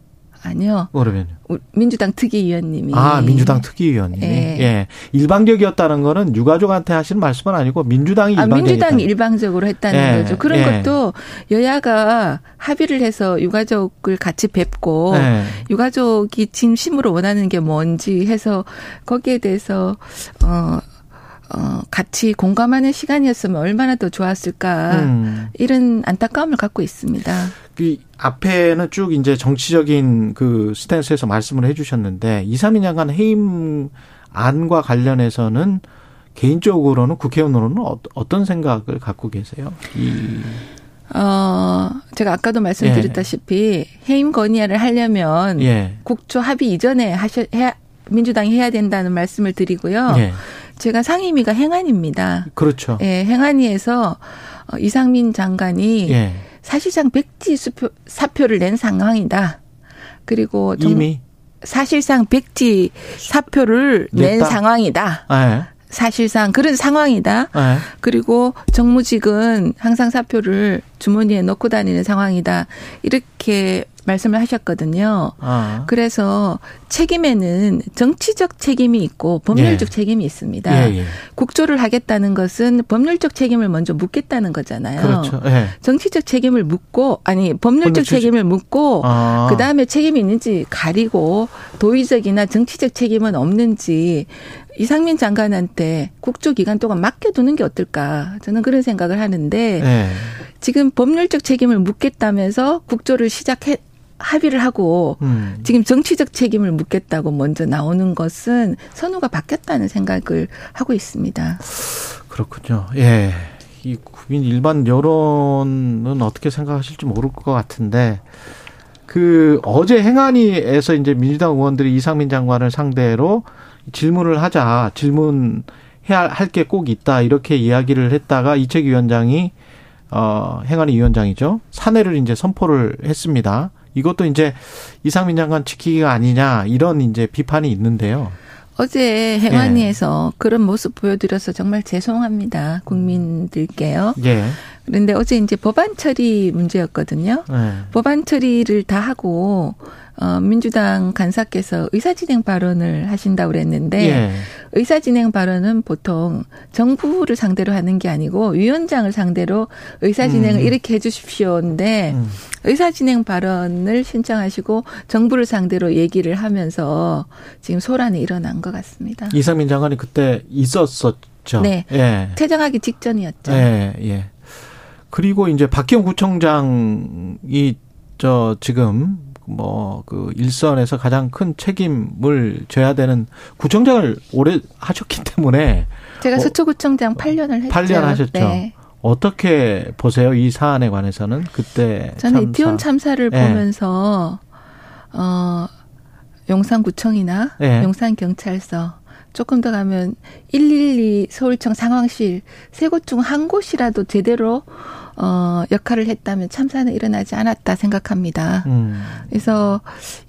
아니요. 그러면 민주당 특위위원님이. 아, 민주당 특위위원님이. 예. 예. 일방적이었다는 거는 유가족한테 하시는 말씀은 아니고 민주당이 일방적 아, 민주당이 일방적으로 했다는 예. 거죠. 그런 예. 것도 여야가 합의를 해서 유가족을 같이 뵙고 예. 유가족이 진심으로 원하는 게 뭔지 해서 거기에 대해서 어 어, 같이 공감하는 시간이었으면 얼마나 더 좋았을까. 음. 이런 안타까움을 갖고 있습니다. 그 앞에는 쭉 이제 정치적인 그 스탠스에서 말씀을 해 주셨는데 이삼인 장관 해임 안과 관련해서는 개인적으로는 국회의원으로는 어, 어떤 생각을 갖고 계세요? 이 어, 제가 아까도 말씀드렸다시피 예. 해임 건의안을 하려면 예. 국조 합의 이전에 하셔 해 민주당이 해야 된다는 말씀을 드리고요. 예. 제가 상임위가 행안입니다. 그렇죠. 예, 행안위에서 어, 이상민 장관이 예. 사실상 백지 수표, 사표를 낸 상황이다. 그리고 이미 사실상 백지 사표를 냈다? 낸 상황이다. 네. 사실상 그런 상황이다. 네. 그리고 정무직은 항상 사표를 주머니에 넣고 다니는 상황이다. 이렇게 말씀을 하셨거든요. 아. 그래서 책임에는 정치적 책임이 있고 법률적 예. 책임이 있습니다. 예, 예. 국조를 하겠다는 것은 법률적 책임을 먼저 묻겠다는 거잖아요. 그렇죠. 예. 정치적 책임을 묻고 아니 법률적 책임을 묻고 아. 그 다음에 책임이 있는지 가리고 도의적이나 정치적 책임은 없는지 이상민 장관한테 국조 기간 동안 맡겨두는 게 어떨까 저는 그런 생각을 하는데 예. 지금 법률적 책임을 묻겠다면서 국조를 시작해 합의를 하고 음. 지금 정치적 책임을 묻겠다고 먼저 나오는 것은 선우가 바뀌었다는 생각을 하고 있습니다. 그렇군요. 예. 이 국민 일반 여론은 어떻게 생각하실지 모를 것 같은데 그 어제 행안위에서 이제 민주당 의원들이 이상민 장관을 상대로 질문을 하자 질문 해야 할 게 꼭 있다 이렇게 이야기를 했다가 이채기 위원장이 어 행안위 위원장이죠 사내를 이제 선포를 했습니다. 이것도 이제 이상민 장관 지키기가 아니냐 이런 이제 비판이 있는데요. 어제 행안위에서 그런 모습 보여드려서 정말 죄송합니다. 국민들께요. 예. 그런데 어제 이제 법안 처리 문제였거든요. 예. 법안 처리를 다 하고 어 민주당 간사께서 의사진행 발언을 하신다고 그랬는데 예. 의사진행 발언은 보통 정부를 상대로 하는 게 아니고 위원장을 상대로 의사진행을 음. 이렇게 해 주십시오인데 음. 의사진행 발언을 신청하시고 정부를 상대로 얘기를 하면서 지금 소란이 일어난 것 같습니다. 이상민 장관이 그때 있었었죠. 네. 예. 퇴장하기 직전이었죠. 예, 예. 그리고 이제 박기영 구청장이 저 지금 뭐 그 일선에서 가장 큰 책임을 져야 되는 구청장을 오래 하셨기 때문에 제가 어, 서초구청장 8년을 했죠. 8년 하셨죠. 네. 어떻게 보세요? 이 사안에 관해서는 그때 저는 참사. 이태원 참사를 예. 보면서 어 용산구청이나 예. 용산경찰서 조금 더 가면 112 서울청 상황실 세 곳 중 한 곳이라도 제대로 어 역할을 했다면 참사는 일어나지 않았다 생각합니다. 음. 그래서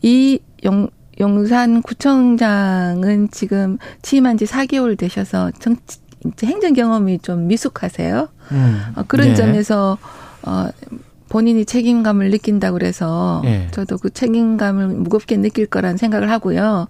이 용, 용산 구청장은 지금 취임한 지 4개월 되셔서 정치, 이제 행정 경험이 좀 미숙하세요. 음. 어, 그런 예. 점에서 어 본인이 책임감을 느낀다고 그래서 예. 저도 그 책임감을 무겁게 느낄 거라는 생각을 하고요.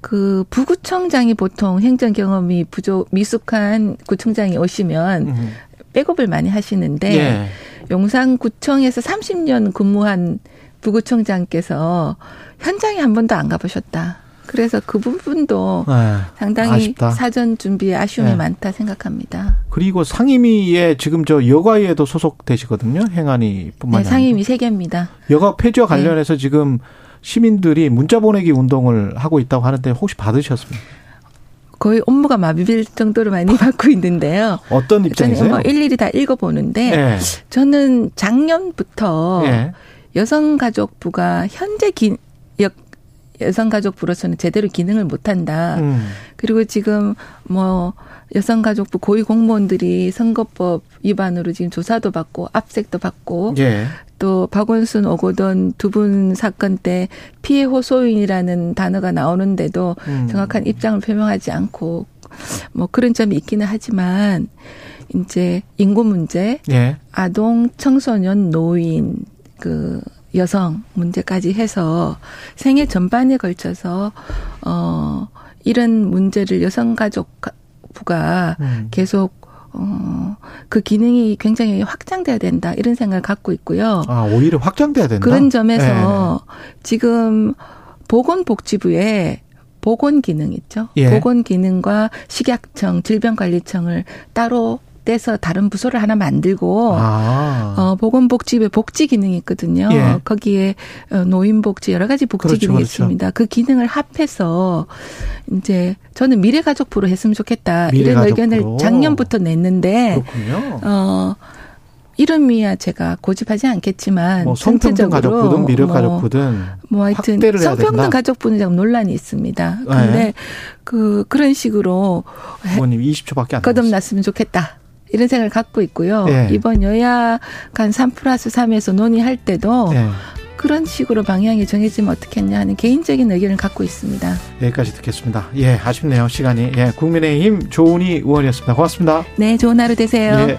그 부구청장이 보통 행정 경험이 부족 미숙한 구청장이 오시면 음. 백업을 많이 하시는데 예. 용산구청에서 30년 근무한 부구청장께서 현장에 한 번도 안 가보셨다. 그래서 그 부분도 예. 상당히 아쉽다. 사전 준비에 아쉬움이 예. 많다 생각합니다. 그리고 상임위에 지금 저 여가위에도 소속되시거든요. 행안위뿐만 네, 아니라. 상임위 세 개입니다. 여가 폐지와 관련해서 지금 시민들이 문자 보내기 운동을 하고 있다고 하는데 혹시 받으셨습니까? 거의 업무가 마비될 정도로 많이 [laughs] 받고 있는데요. 어떤 입장이세요? 뭐 일일이 다 읽어보는데 예. 저는 작년부터 예. 여성가족부가 현재 기, 여, 여성가족부로서는 제대로 기능을 못한다. 음. 그리고 지금 뭐 여성가족부 고위 공무원들이 선거법 위반으로 지금 조사도 받고 압색도 받고 예. 또 박원순 오고돈 두 분 사건 때 피해 호소인이라는 단어가 나오는데도 음. 정확한 입장을 표명하지 않고 뭐 그런 점이 있기는 하지만 이제 인구 문제, 예. 아동, 청소년, 노인, 그 여성 문제까지 해서 생애 전반에 걸쳐서 어 이런 문제를 여성가족부가 음. 계속 어, 그 기능이 굉장히 확장돼야 된다 이런 생각을 갖고 있고요. 아, 오히려 확장돼야 된다. 그런 점에서 지금 보건복지부에 보건 기능 있죠. 예. 보건 기능과 식약청, 질병관리청을 따로 떼서 다른 부서를 하나 만들고 아. 어, 보건복지부에 복지 기능이 있거든요. 예. 거기에 어, 노인복지 여러 가지 복지 그렇죠, 기능이 그렇죠. 있습니다. 그 기능을 합해서 이제 저는 미래가족부로 했으면 좋겠다 이런 미래가족부로. 의견을 작년부터 냈는데 그렇군요. 어 이름이야 제가 고집하지 않겠지만 뭐 성평등 가족부든 미래 뭐, 가족부든 뭐 하여튼 확대를 해야 성평등. 가족부는 좀 논란이 있습니다. 근데 네. 그 그런 식으로 부모님 20초밖에 안. 거듭났으면 좋겠다. 이런 생각을 갖고 있고요. 예. 이번 여야 간 3 플러스 3에서 논의할 때도 예. 그런 식으로 방향이 정해지면 어떻겠냐 하는 개인적인 의견을 갖고 있습니다. 여기까지 듣겠습니다. 예, 아쉽네요. 시간이. 예, 국민의힘 조은희 의원이었습니다. 고맙습니다. 네, 좋은 하루 되세요. 예.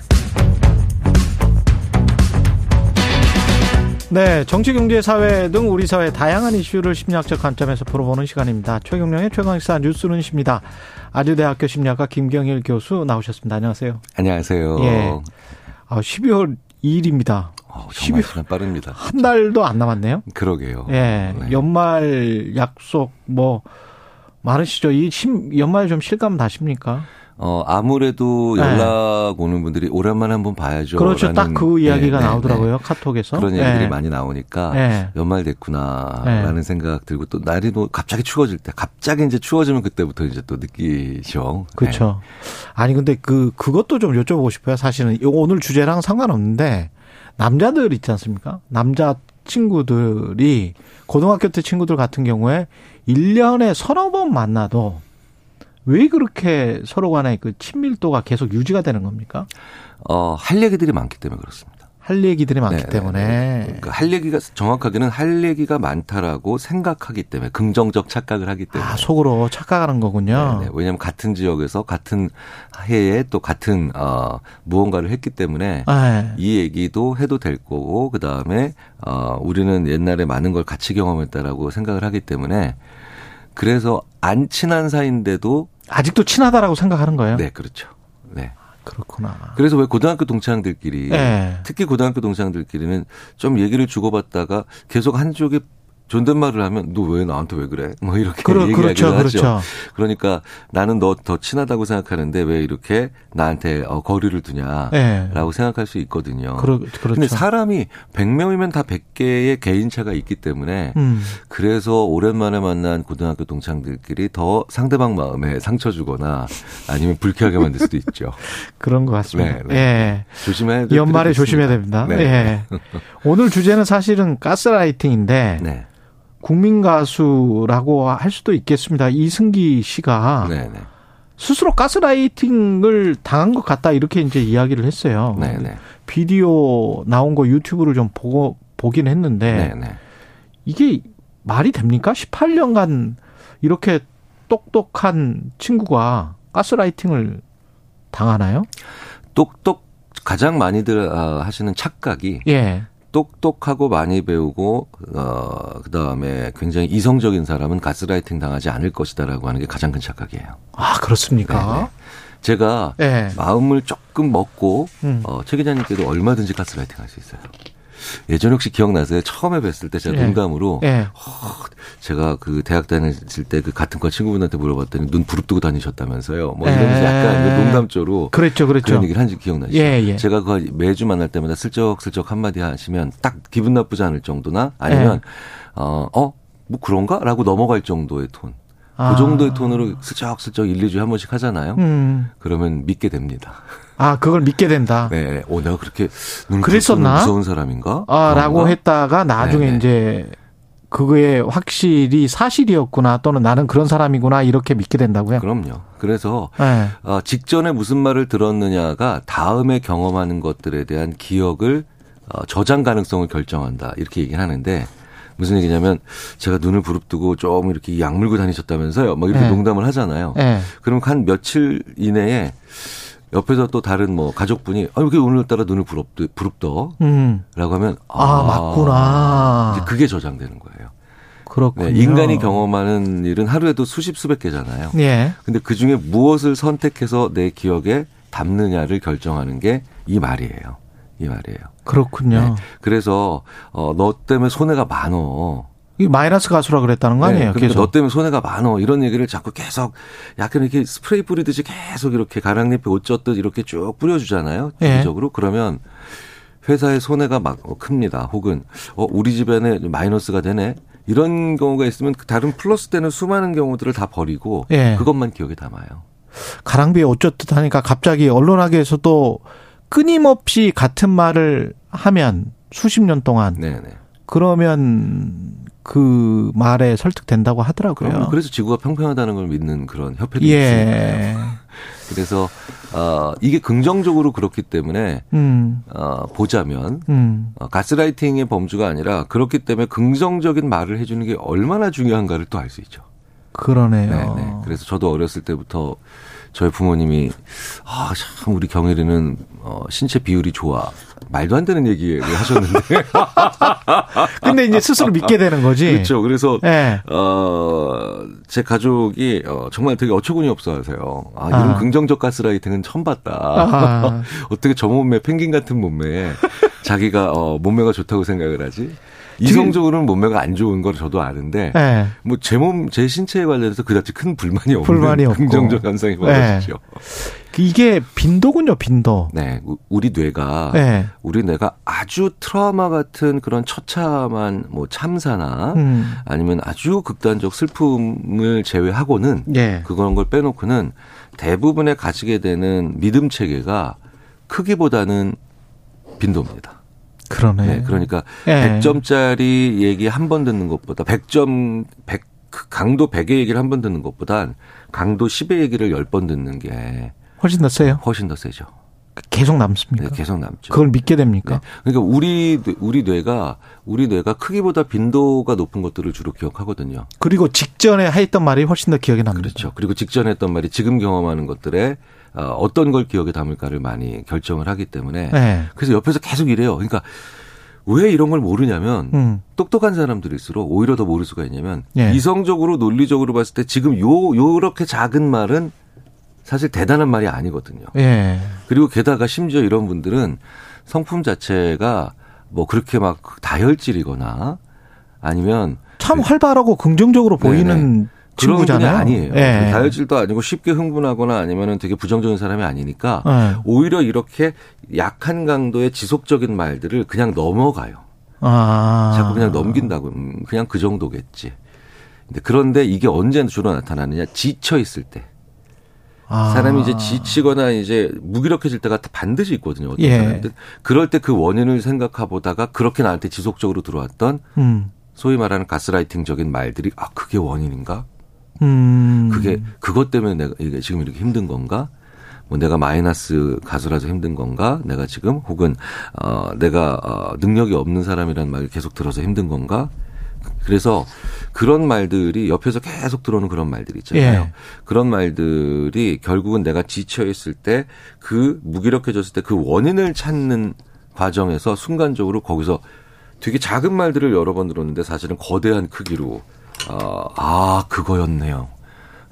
네, 정치, 경제, 사회 등 우리 사회 다양한 이슈를 심리학적 관점에서 풀어보는 시간입니다. 최경령의 최강시사 뉴스는 십니다. 아주대학교 심리학과 김경일 교수 나오셨습니다. 안녕하세요. 안녕하세요. 예. 아, 12월 2일입니다. 어, 정말 시간 빠릅니다. 한 달도 안 남았네요. 그러게요. 예. 네. 연말 약속 뭐 많으시죠? 이 심, 연말 좀 실감 나십니까? 어, 아무래도 네. 연락 오는 분들이 오랜만에 한번 봐야죠. 그렇죠. 딱 라는, 그 이야기가 네, 네, 나오더라고요. 네. 카톡에서. 그런 얘기들이 예. 많이 나오니까 예. 연말 됐구나 네. 라는 생각 들고 또 날이 또 갑자기 추워질 때 갑자기 이제 추워지면 그때부터 이제 또 느끼죠. 그렇죠. 아니 근데 그 그것도 좀 여쭤보고 싶어요. 사실은 요 오늘 주제랑 상관없는데 남자들 있지 않습니까? 남자 친구들이 고등학교 때 친구들 같은 경우에 1년에 서너 번 만나도 왜 그렇게 서로 간의 그 친밀도가 계속 유지가 되는 겁니까? 어, 할 얘기들이 많기 때문에 그렇습니다. 할 얘기들이 많기 네, 네, 때문에 그러니까 할 얘기가 정확하게는 할 얘기가 많다라고 생각하기 때문에 긍정적 착각을 하기 때문에 아, 속으로 착각하는 거군요. 네, 네. 왜냐하면 같은 지역에서 같은 해에 또 같은 어 무언가를 했기 때문에 네. 이 얘기도 해도 될 거고 그 다음에 어 우리는 옛날에 많은 걸 같이 경험했다라고 생각을 하기 때문에 그래서 안 친한 사이인데도 아직도 친하다라고 생각하는 거예요. 네 그렇죠. 네. 그렇구나. 그래서 왜 고등학교 동창들끼리 네. 특히 고등학교 동창들끼리는 좀 얘기를 주고받다가 계속 한쪽이 존댓말을 하면 너 왜 나한테 왜 그래? 뭐 이렇게 그러- 얘기하기도 그렇죠, 하죠. 그렇죠. 그러니까 나는 너 더 친하다고 생각하는데 왜 이렇게 나한테 어, 거리를 두냐라고 네. 생각할 수 있거든요. 그러- 그렇죠. 근데 사람이 100명이면 다 100개의 개인차가 있기 때문에 음. 그래서 오랜만에 만난 고등학교 동창들끼리 더 상대방 마음에 상처 주거나 아니면 불쾌하게 만들 수도 있죠. [laughs] 그런 것 같습니다. 네, 네. 예. 조심해야 될 연말에 조심해야. 됩니다. 네. 예. 오늘 주제는 사실은 가스라이팅인데 네. 국민 가수라고 할 수도 있겠습니다. 이승기 씨가 네, 네. 스스로 가스라이팅을 당한 것 같다 이렇게 이제 이야기를 했어요. 네, 네. 비디오 나온 거 유튜브를 좀 보고 보긴 했는데 네, 네. 이게 말이 됩니까? 18년간 이렇게 똑똑한 친구가 가스라이팅을 당하나요? 똑똑 가장 많이들 아, 하시는 착각이 예. 똑똑하고 많이 배우고 어 그다음에 굉장히 이성적인 사람은 가스라이팅 당하지 않을 것이다라고 하는 게 가장 큰 착각이에요. 아 그렇습니까? 제가 예. 마음을 조금 먹고 음. 어, 최 기자님께도 얼마든지 가스라이팅 할 수 있어요. 예전에 혹시 기억나세요? 처음에 뵀을 때 제가 예. 농담으로 예. 어, 제가 그 대학 다녔을 때 그 같은 과 친구분한테 물어봤더니 눈 부릅뜨고 다니셨다면서요. 뭐 이러면서 예. 약간 농담조로 그랬죠, 그랬죠. 그런 얘기를 한지 기억나시죠? 예, 예. 제가 그 매주 만날 때마다 슬쩍슬쩍 한마디 하시면 딱 기분 나쁘지 않을 정도나 아니면 예. 어, 어, 뭐 그런가? 라고 넘어갈 정도의 톤. 아. 그 정도의 톤으로 슬쩍슬쩍 1, 2주에 한 번씩 하잖아요. 음. 그러면 믿게 됩니다. 아 그걸 믿게 된다. 네. 어, 내가 그렇게 눈 그랬었나? 무서운 사람인가? 아, 라고 그런가? 했다가 나중에 네네. 이제 그거에 확실히 사실이었구나 또는 나는 그런 사람이구나 이렇게 믿게 된다고요. 그럼요. 그래서 네. 어, 직전에 무슨 말을 들었느냐가 다음에 경험하는 것들에 대한 기억을 어, 저장 가능성을 결정한다. 이렇게 얘기를 하는데 무슨 얘기냐면 제가 눈을 부릅뜨고 좀 이렇게 약 물고 다니셨다면서요. 막 이렇게 네. 농담을 하잖아요. 네. 그럼 한 며칠 이내에 옆에서 또 다른 뭐 가족분이 아, 왜 오늘따라 눈을 부릅뜨, 부릅떠? 음. 라고 하면 아, 맞구나. 이제 그게 저장되는 거예요. 그렇군요. 네, 인간이 경험하는 일은 하루에도 수십 수백 개잖아요. 예. 근데 그 중에 무엇을 선택해서 내 기억에 담느냐를 결정하는 게 이 말이에요. 이 말이에요. 그렇군요. 네. 그래서 어, 너 때문에 손해가 많어. 이 마이너스 가수라 그랬다는 거 아니에요? 네, 그러니까 계속. 너 때문에 손해가 많어. 이런 얘기를 자꾸 계속 약간 이렇게 스프레이 뿌리듯이 계속 이렇게 가랑잎에 옷 젖듯 이렇게 쭉 뿌려주잖아요. 예. 주기적으로. 그러면 회사의 손해가 막 어, 큽니다. 혹은 어, 우리 집에는 마이너스가 되네. 이런 경우가 있으면 그 다른 플러스 되는 수많은 경우들을 다 버리고 예. 그것만 기억에 담아요. 가랑비에 어쩌듯 하니까 갑자기 언론학에서도 끊임없이 같은 말을 하면 수십 년 동안 네네. 그러면 그 말에 설득된다고요 하더라고요. 그래서 지구가 평평하다는 걸 믿는 그런 협회도 있습니다. 예. [laughs] 그래서 어 이게 긍정적으로 그렇기 때문에 음. 어 보자면 음. 어, 가스라이팅의 범주가 아니라 그렇기 때문에 긍정적인 말을 해주는 게 얼마나 중요한가를 또 알 수 있죠. 그러네요. 네, 네. 그래서 저도 어렸을 때부터 저희 부모님이 아 참 우리 경일이는 어, 신체 비율이 좋아 말도 안 되는 얘기를 하셨는데 [laughs] 근데 이제 스스로 믿게 되는 거지. 그렇죠. 그래서 네. 어제 가족이 어, 정말 되게 어처구니 없어하세요. 아 이런 아. 긍정적 가스라이팅은 처음 봤다. 아. [laughs] 어떻게 저 몸매 펭귄 같은 몸매에 자기가 어, 몸매가 좋다고 생각을 하지? 이성적으로는 몸매가 안 좋은 걸 저도 아는데 네. 뭐제 몸 제 신체에 관련해서 그다지 큰 불만이 없는 불만이. 긍정적 현상이 네. 벌어지죠. 이게 빈도군요, 빈도. 네, 우- 우리 뇌가 네. 우리 뇌가 아주 트라우마 같은 그런 처참한 뭐 참사나 음. 아니면 아주 극단적 슬픔을 제외하고는 예. 그런 걸 빼놓고는 대부분의 가지게 되는 믿음 체계가 크기보다는 빈도입니다. 그러네. 네, 그러니까 예. 100점짜리 얘기 한 번 듣는 것보다 100점 100 강도 100의 얘기를 한 번 듣는 것보단 강도 10의 얘기를 10번 듣는 게 훨씬 더 세요. 훨씬 더 세죠. 계속 남습니까? 네, 계속 남죠. 그걸 믿게 됩니까? 그러니까 우리 우리 뇌가 우리 뇌가 크기보다 빈도가 높은 것들을 주로 기억하거든요. 그리고 직전에 했던 말이 훨씬 더 기억에 남니다. 그렇죠. 그리고 직전에 했던 말이 지금 경험하는 것들에 어, 어떤 걸 기억에 담을까를 많이 결정을 하기 때문에 네. 그래서 옆에서 계속 이래요. 그러니까 왜 이런 걸 모르냐면 음. 똑똑한 사람들일수록 오히려 더 모를 수가 있냐면 예. 이성적으로 논리적으로 봤을 때 지금 요 요렇게 작은 말은 사실 대단한 말이 아니거든요. 예. 그리고 게다가 심지어 이런 분들은 성품 자체가 뭐 그렇게 막 다혈질이거나 아니면 참 활발하고 긍정적으로 보이는 그런 분이 친구잖아요. 아니에요. 예. 다혈질도 아니고 쉽게 흥분하거나 아니면은 되게 부정적인 사람이 아니니까 예. 오히려 이렇게 약한 강도의 지속적인 말들을 그냥 넘어가요. 아. 자꾸 그냥 넘긴다고. 음, 그냥 그 정도겠지. 그런데 이게 언제 주로 나타나느냐? 지쳐 있을 때. 아. 사람이 이제 지치거나 이제 무기력해질 때가 반드시 있거든요. 어떤 예. 사람들. 그럴 때 그 원인을 생각해 보다가 그렇게 나한테 지속적으로 들어왔던 음. 소위 말하는 가스라이팅적인 말들이 아 그게 원인인가? 음. 그게 그것 때문에 내가 이게 지금 이렇게 힘든 건가? 뭐 내가 마이너스 가수라서 힘든 건가? 내가 지금 혹은 어 내가 어 능력이 없는 사람이라는 말을 계속 들어서 힘든 건가? 그래서 그런 말들이 옆에서 계속 들어오는 그런 말들이 있잖아요. 예. 그런 말들이 결국은 내가 지쳐 있을 때 그 무기력해졌을 때 그 원인을 찾는 과정에서 순간적으로 거기서 되게 작은 말들을 여러 번 들었는데 사실은 거대한 크기로 어, 아 그거였네요.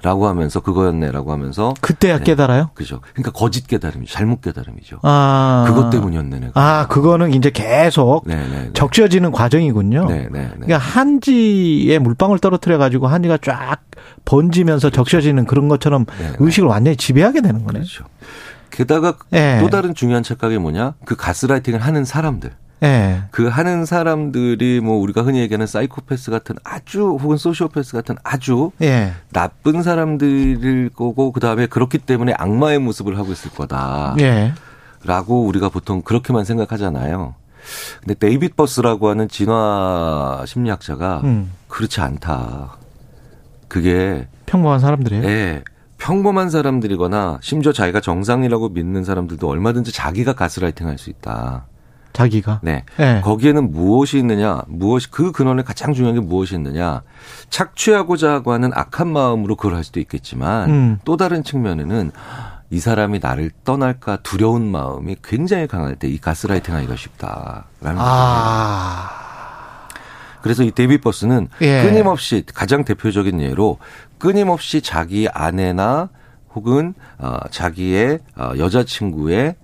라고 하면서 그거였네라고 하면서 그때야 네. 깨달아요? 그죠. 그러니까 거짓 깨달음이죠. 잘못 깨달음이죠. 아. 그것 때문이었네 내가. 아, 그거는 이제 계속 네, 네, 네. 적셔지는 과정이군요. 네, 네, 네. 그러니까 한지에 물방울 떨어뜨려 가지고 한지가 쫙 번지면서 적셔지는 그런 것처럼 네, 네. 의식을 완전히 지배하게 되는 거네. 그렇죠. 게다가 예. 또 다른 중요한 착각이 뭐냐? 그 가스라이팅을 하는 사람들. 예. 그 하는 사람들이 뭐 우리가 흔히 얘기하는 사이코패스 같은 아주 혹은 소시오패스 같은 아주 예. 나쁜 사람들일 거고 그 다음에 그렇기 때문에 악마의 모습을 하고 있을 거다. 예. 라고 우리가 보통 그렇게만 생각하잖아요. 근데 데이빗 버스라고 하는 진화 심리학자가 음. 그렇지 않다. 그게 평범한 사람들이에요. 예. 평범한 사람들이거나 심지어 자기가 정상이라고 믿는 사람들도 얼마든지 자기가 가스라이팅 할 수 있다. 자기가. 네. 예. 거기에는 무엇이 있느냐, 무엇이, 그 근원에 가장 중요한 게 무엇이 있느냐, 착취하고자 하고 하는 악한 마음으로 그걸 할 수도 있겠지만, 음. 또 다른 측면에는 이 사람이 나를 떠날까 두려운 마음이 굉장히 강할 때 이 가스라이팅 하기가 쉽다라는 거예요. 아. 그래서 이 데이빗 버스는 예. 끊임없이 가장 대표적인 예로 끊임없이 자기 아내나 혹은 어, 자기의 어, 여자친구의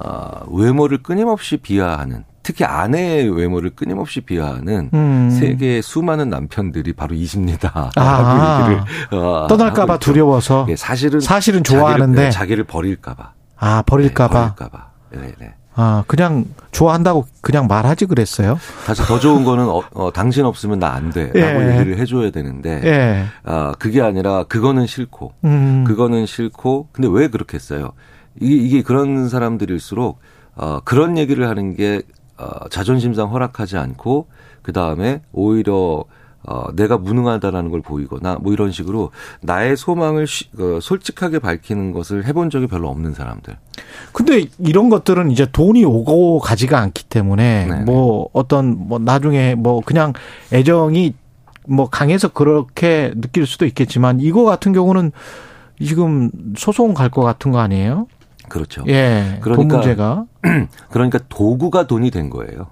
어, 외모를 끊임없이 비하하는 특히 아내의 외모를 끊임없이 비하하는 음. 세계의 수많은 남편들이 바로 이십니다. 아. [laughs] 어, 떠날까봐. 두려워서. 예, 사실은 사실은 좋아하는데. 자기를, 자기를 버릴까봐. 아, 버릴까봐. 네, 버릴까봐. 네, 네. 아, 그냥 좋아한다고 그냥 말하지 그랬어요. 사실 더 좋은 거는 어, 어, 당신 없으면 나 안 돼라고 예. 얘기를 해줘야 되는데 예. 아 그게 아니라 그거는 싫고 음. 그거는 싫고 근데 왜 그렇게 했어요? 이게, 이게 그런 사람들일수록 어, 그런 얘기를 하는 게 어, 자존심상 허락하지 않고 그 다음에 오히려 어, 내가 무능하다라는 걸 보이거나 뭐 이런 식으로 나의 소망을 쉬, 어, 솔직하게 밝히는 것을 해본 적이 별로 없는 사람들. 근데 이런 것들은 이제 돈이 오고 가지가 않기 때문에 네네. 뭐 어떤 뭐 나중에 뭐 그냥 애정이 뭐 강해서 그렇게 느낄 수도 있겠지만 이거 같은 경우는 지금 소송 갈 것 같은 거 아니에요? 그렇죠. 예. 그러니까, 돈 문제가. [clears throat] 그러니까 도구가 돈이 된 거예요.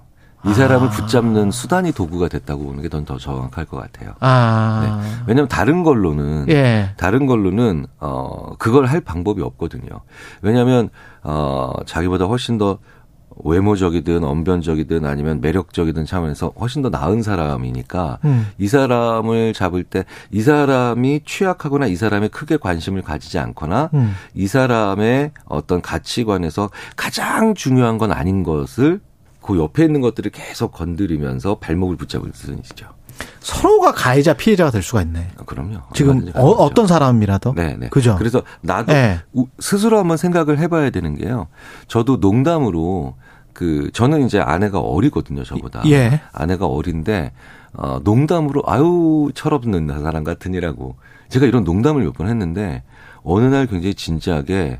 이 사람을 아. 붙잡는 수단이 도구가 됐다고 보는 게더 정확할 것 같아요. 아. 네. 왜냐하면 다른 걸로는 예. 다른 걸로는 어 그걸 할 방법이 없거든요. 왜냐하면 어 자기보다 훨씬 더 외모적이든 언변적이든 아니면 매력적이든 차원에서 훨씬 더 나은 사람이니까 음. 이 사람을 잡을 때 이 사람이 취약하거나 이 사람의 크게 관심을 가지지 않거나 음. 이 사람의 어떤 가치관에서 가장 중요한 건 아닌 것을 그 옆에 있는 것들을 계속 건드리면서 발목을 붙잡을 수준이죠. 서로가 가해자 피해자가 될 수가 있네. 아, 그럼요. 지금 어, 떤 사람이라도. 네, 네. 그죠. 그래서 나도 네. 스스로 한번 생각을 해봐야 되는 게요. 저도 농담으로 그 저는 이제 아내가 어리거든요, 저보다. 예. 아내가 어린데 어 농담으로 아유 철없는 사람 같으니라고 제가 이런 농담을 몇 번 했는데 어느 날 굉장히 진지하게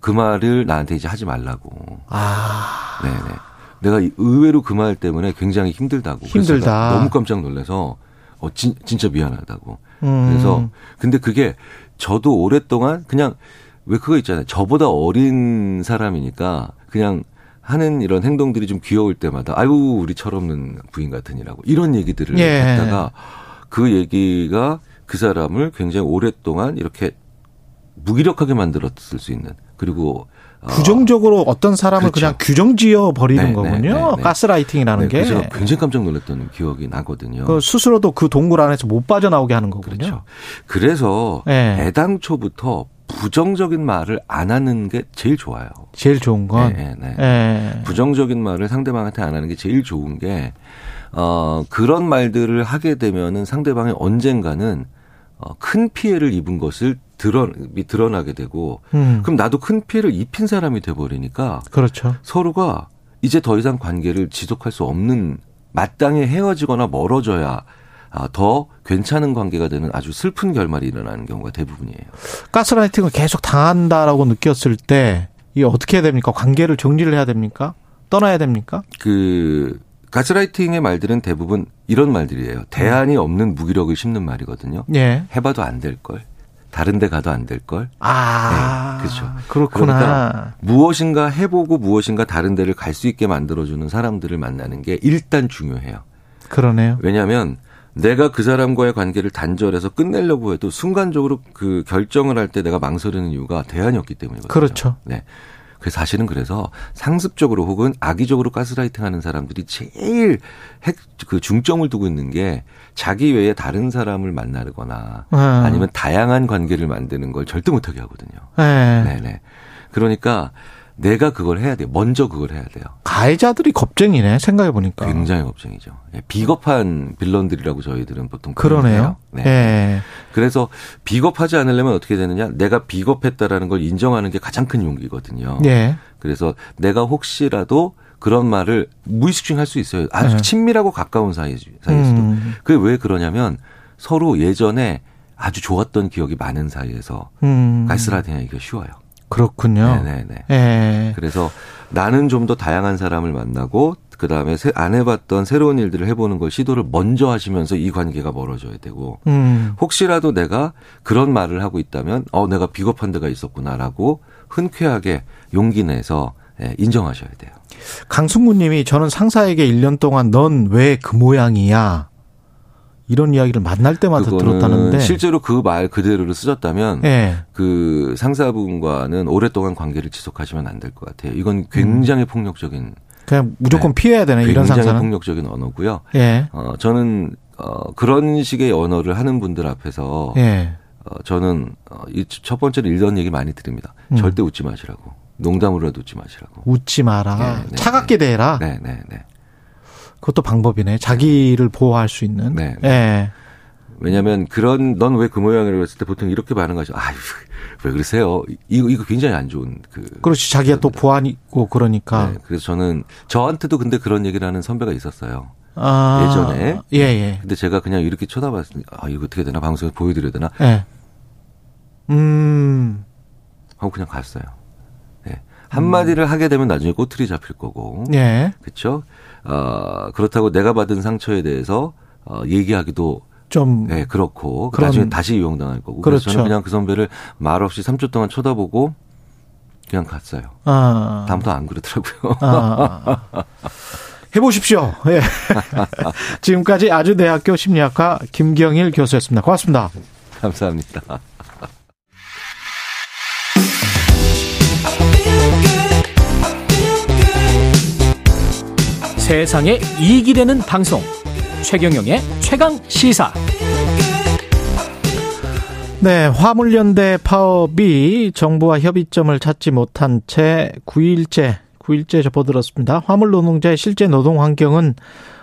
그 말을 나한테 이제 하지 말라고. 아. 네 네. 내가 의외로 그 말 때문에 굉장히 힘들다고. 힘들다. 너무 깜짝 놀라서 어 진, 진짜 미안하다고. 음. 그래서 근데 그게 저도 오랫동안 그냥 왜 그거 있잖아요. 저보다 어린 사람이니까 그냥 하는 이런 행동들이 좀 귀여울 때마다 아유 우리 철없는 부인 같으니라고 이런 얘기들을 예. 했다가 그 얘기가 그 사람을 굉장히 오랫동안 이렇게 무기력하게 만들었을 수 있는 그리고 부정적으로 어, 떤 사람을 그렇죠. 그냥 규정 지어 버리는 네, 거군요. 네, 네, 가스라이팅이라는 게. 제가 굉장히 깜짝 놀랐던 기억이 나거든요. 그 스스로도 그 동굴 안에서 못 빠져나오게 하는 거군요. 그렇죠. 그래서 애당초부터 부정적인 말을 안 하는 게 제일 좋아요. 제일 좋은 건. 네, 네. 네. 부정적인 말을 상대방한테 안 하는 게 제일 좋은 게, 어, 그런 말들을 하게 되면은 상대방이 언젠가는 어, 큰 피해를 입은 것을 드러, 드러나게 되고, 음. 그럼 나도 큰 피해를 입힌 사람이 돼버리니까. 그렇죠. 서로가 이제 더 이상 관계를 지속할 수 없는 마땅히 헤어지거나 멀어져야 아, 더 괜찮은 관계가 되는 아주 슬픈 결말이 일어나는 경우가 대부분이에요. 가스라이팅을 계속 당한다라고 느꼈을 때 이게 어떻게 해야 됩니까? 관계를 정리를 해야 됩니까? 떠나야 됩니까? 그 가스라이팅의 말들은 대부분 이런 말들이에요. 대안이 없는 무기력을 심는 말이거든요. 예. 해봐도 안 될 걸. 다른 데 가도 안 될 걸. 아. 네, 그렇죠. 그렇구나. 그러니까 무엇인가 해보고 무엇인가 다른 데를 갈 수 있게 만들어주는 사람들을 만나는 게 일단 중요해요. 그러네요. 왜냐하면 내가 그 사람과의 관계를 단절해서 끝내려고 해도 순간적으로 그 결정을 할 때 내가 망설이는 이유가 대안이 없기 때문이거든요. 그렇죠. 네. 그 사실은 그래서 상습적으로 혹은 악의적으로 가스라이팅 하는 사람들이 제일 핵, 그 중점을 두고 있는 게 자기 외에 다른 사람을 만나거나 네. 아니면 다양한 관계를 만드는 걸 절대 못하게 하거든요. 네. 네네. 그러니까 내가 그걸 해야 돼요. 먼저 그걸 해야 돼요. 가해자들이 겁쟁이네. 생각해 보니까. 굉장히 겁쟁이죠. 예, 비겁한 빌런들이라고 저희들은 보통 그러네요. 네. 예. 그래서 비겁하지 않으려면 어떻게 되느냐? 내가 비겁했다라는 걸 인정하는 게 가장 큰 용기거든요. 예. 그래서 내가 혹시라도 그런 말을 무의식 중에 할 수 있어요. 아주 네. 친밀하고 가까운 사이, 사이에서도. 음. 그게 왜 그러냐면 서로 예전에 아주 좋았던 기억이 많은 사이에서 음. 가스라이팅 하기가 쉬워요. 그렇군요. 네네네. 예. 그래서 나는 좀 더 다양한 사람을 만나고 그 다음에 안 해봤던 새로운 일들을 해보는 걸 시도를 먼저 하시면서 이 관계가 멀어져야 되고 음. 혹시라도 내가 그런 말을 하고 있다면 어 내가 비겁한 데가 있었구나라고 흔쾌하게 용기 내서 예, 인정하셔야 돼요. 강승구 님이 저는 상사에게 1년 동안 넌 왜 그 모양이야. 이런 이야기를 만날 때마다 들었다는데. 실제로 그 말 그대로를 쓰셨다면 예. 그 상사분과는 오랫동안 관계를 지속하시면 안 될 것 같아요. 이건 굉장히 폭력적인 그냥 무조건 네. 피해야 되네. 이런 굉장히 상사는. 폭력적인 언어고요. 예. 어, 저는 어, 그런 식의 언어를 하는 분들 앞에서 예. 어, 저는 어, 이첫 번째로 이런 얘기 많이 드립니다. 음. 절대 웃지 마시라고. 농담으로라도 웃지 마시라고. 웃지 마라. 네, 네, 차갑게 대해라. 네, 네, 네. 그것도 방법이네. 자기를 보호할 수 있는. 네, 예. 왜냐하면 그런 넌 왜 그 모양이라고 했을 때 보통 이렇게 반응하죠. 아유 왜 그러세요? 이거 이거 굉장히 안 좋은 그. 그렇지. 자기가 또 보안이고 그러니까. 네, 그래서 저는 저한테도 근데 그런 얘기를 하는 선배가 있었어요. 아, 예전에. 예, 예. 근데 제가 그냥 이렇게 쳐다봤으니까 아 이거 어떻게 되나 방송에서 보여드려야 되나 예. 음. 하고 그냥 갔어요. 예. 한마디를 하게 되면 나중에 꼬투리 잡힐 거고. 예. 그렇죠? 어, 그렇다고 내가 받은 상처에 대해서 어, 얘기하기도 좀 네, 그렇고 그런- 나중에 다시 이용당할 거고. 그래서 그렇죠. 저는 그냥 그 선배를 말 없이 3초 동안 쳐다보고 그냥 갔어요. 아. 다음부터 안 그러더라고요. 아. 해보십시오. 예. [laughs] 지금까지 아주대학교 심리학과 김경일 교수였습니다. 고맙습니다. 감사합니다. 세상에 이익이 되는 방송 최경영의 최강 시사 네, 화물연대 파업이 정부와 협의점을 찾지 못한 채 9일째, 9일째 접어들었습니다. 화물 노동자의 실제 노동 환경은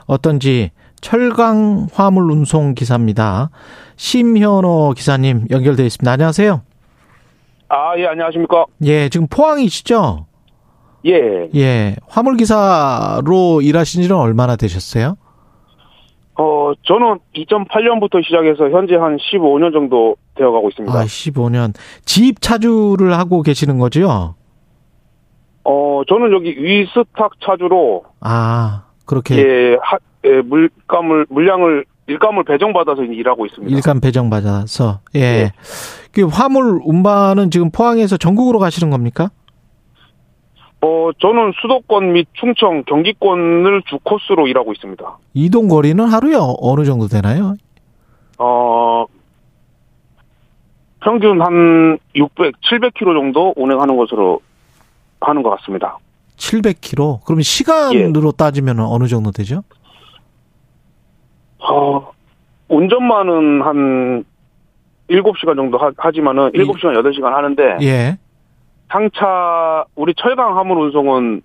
어떤지 철강 화물 운송 기사입니다. 심현호 기사님 연결돼 있습니다. 안녕하세요. 아, 예, 안녕하십니까. 예, 지금 포항이시죠? 예. 예, 화물 기사로 일하신 지는 얼마나 되셨어요? 어, 저는 2008년부터 시작해서 현재 한 15년 정도 되어 가고 있습니다. 아, 15년. 지입 차주를 하고 계시는 거죠? 어, 저는 여기 위스탁 차주로, 아, 그렇게 예, 하, 예, 물감을, 물량을, 일감을 배정받아서 일하고 있습니다. 일감 배정 받아서 예. 그 화물 운반은 지금 포항에서 전국으로 가시는 겁니까? 어, 저는 수도권 및 충청, 경기권을 주 코스로 일하고 있습니다. 이동 거리는 하루에 어- 어느 정도 되나요? 어, 평균 한 600, 700km 정도 운행하는 것으로 하는 것 같습니다. 700km. 그러면 시간으로 따지면 어느 정도 되죠? 어, 운전만은 한 7시간 정도 하, 하지만은 7시간, 8시간 하는데 예. 상차 우리 철강 화물 운송은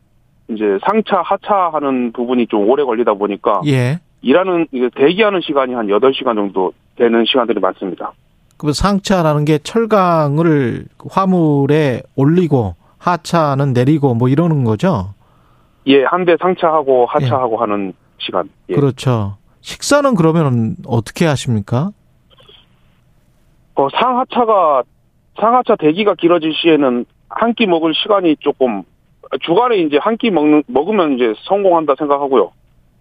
이제 상차 하차 하는 부분이 좀 오래 걸리다 보니까 예. 일하는 대기하는 시간이 한 8시간 정도 되는 시간들이 많습니다. 그 상차라는 게 철강을 화물에 올리고 하차는 내리고 뭐 이러는 거죠? 예, 한 대 상차하고 하차하고 하는 시간. 예. 그렇죠. 식사는 그러면 어떻게 하십니까? 어, 상하차가 상하차 대기가 길어질 시에는 한 끼 먹을 시간이 조금 주간에 이제 한 끼 먹는 먹으면 이제 성공한다 생각하고요.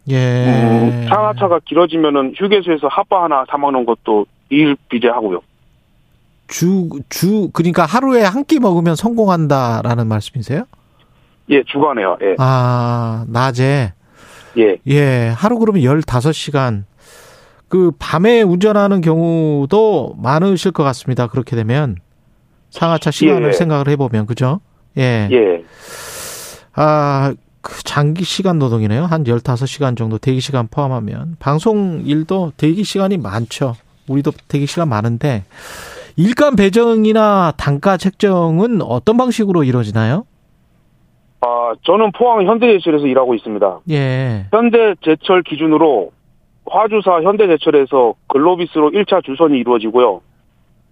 예. 음, 상하차가 길어지면은 휴게소에서 핫바 하나 사 먹는 것도 일 비례하고요. 주, 주, 그러니까 하루에 한 끼 먹으면 성공한다라는 말씀이세요? 예, 주간에요. 예. 아, 낮에. 예. 예, 하루 그러면 15시간. 그 밤에 운전하는 경우도 많으실 것 같습니다. 그렇게 되면. 상하차 시간을 예. 생각을 해보면, 그죠? 예. 예. 아, 그 장기 시간 노동이네요. 한 15시간 정도 대기 시간 포함하면. 방송 일도 대기 시간이 많죠. 우리도 대기 시간 많은데. 일감 배정이나 단가 책정은 어떤 방식으로 이루어지나요? 아, 저는 포항 현대제철에서 일하고 있습니다. 예. 현대제철 기준으로 화주사 현대제철에서 글로비스로 1차 주선이 이루어지고요.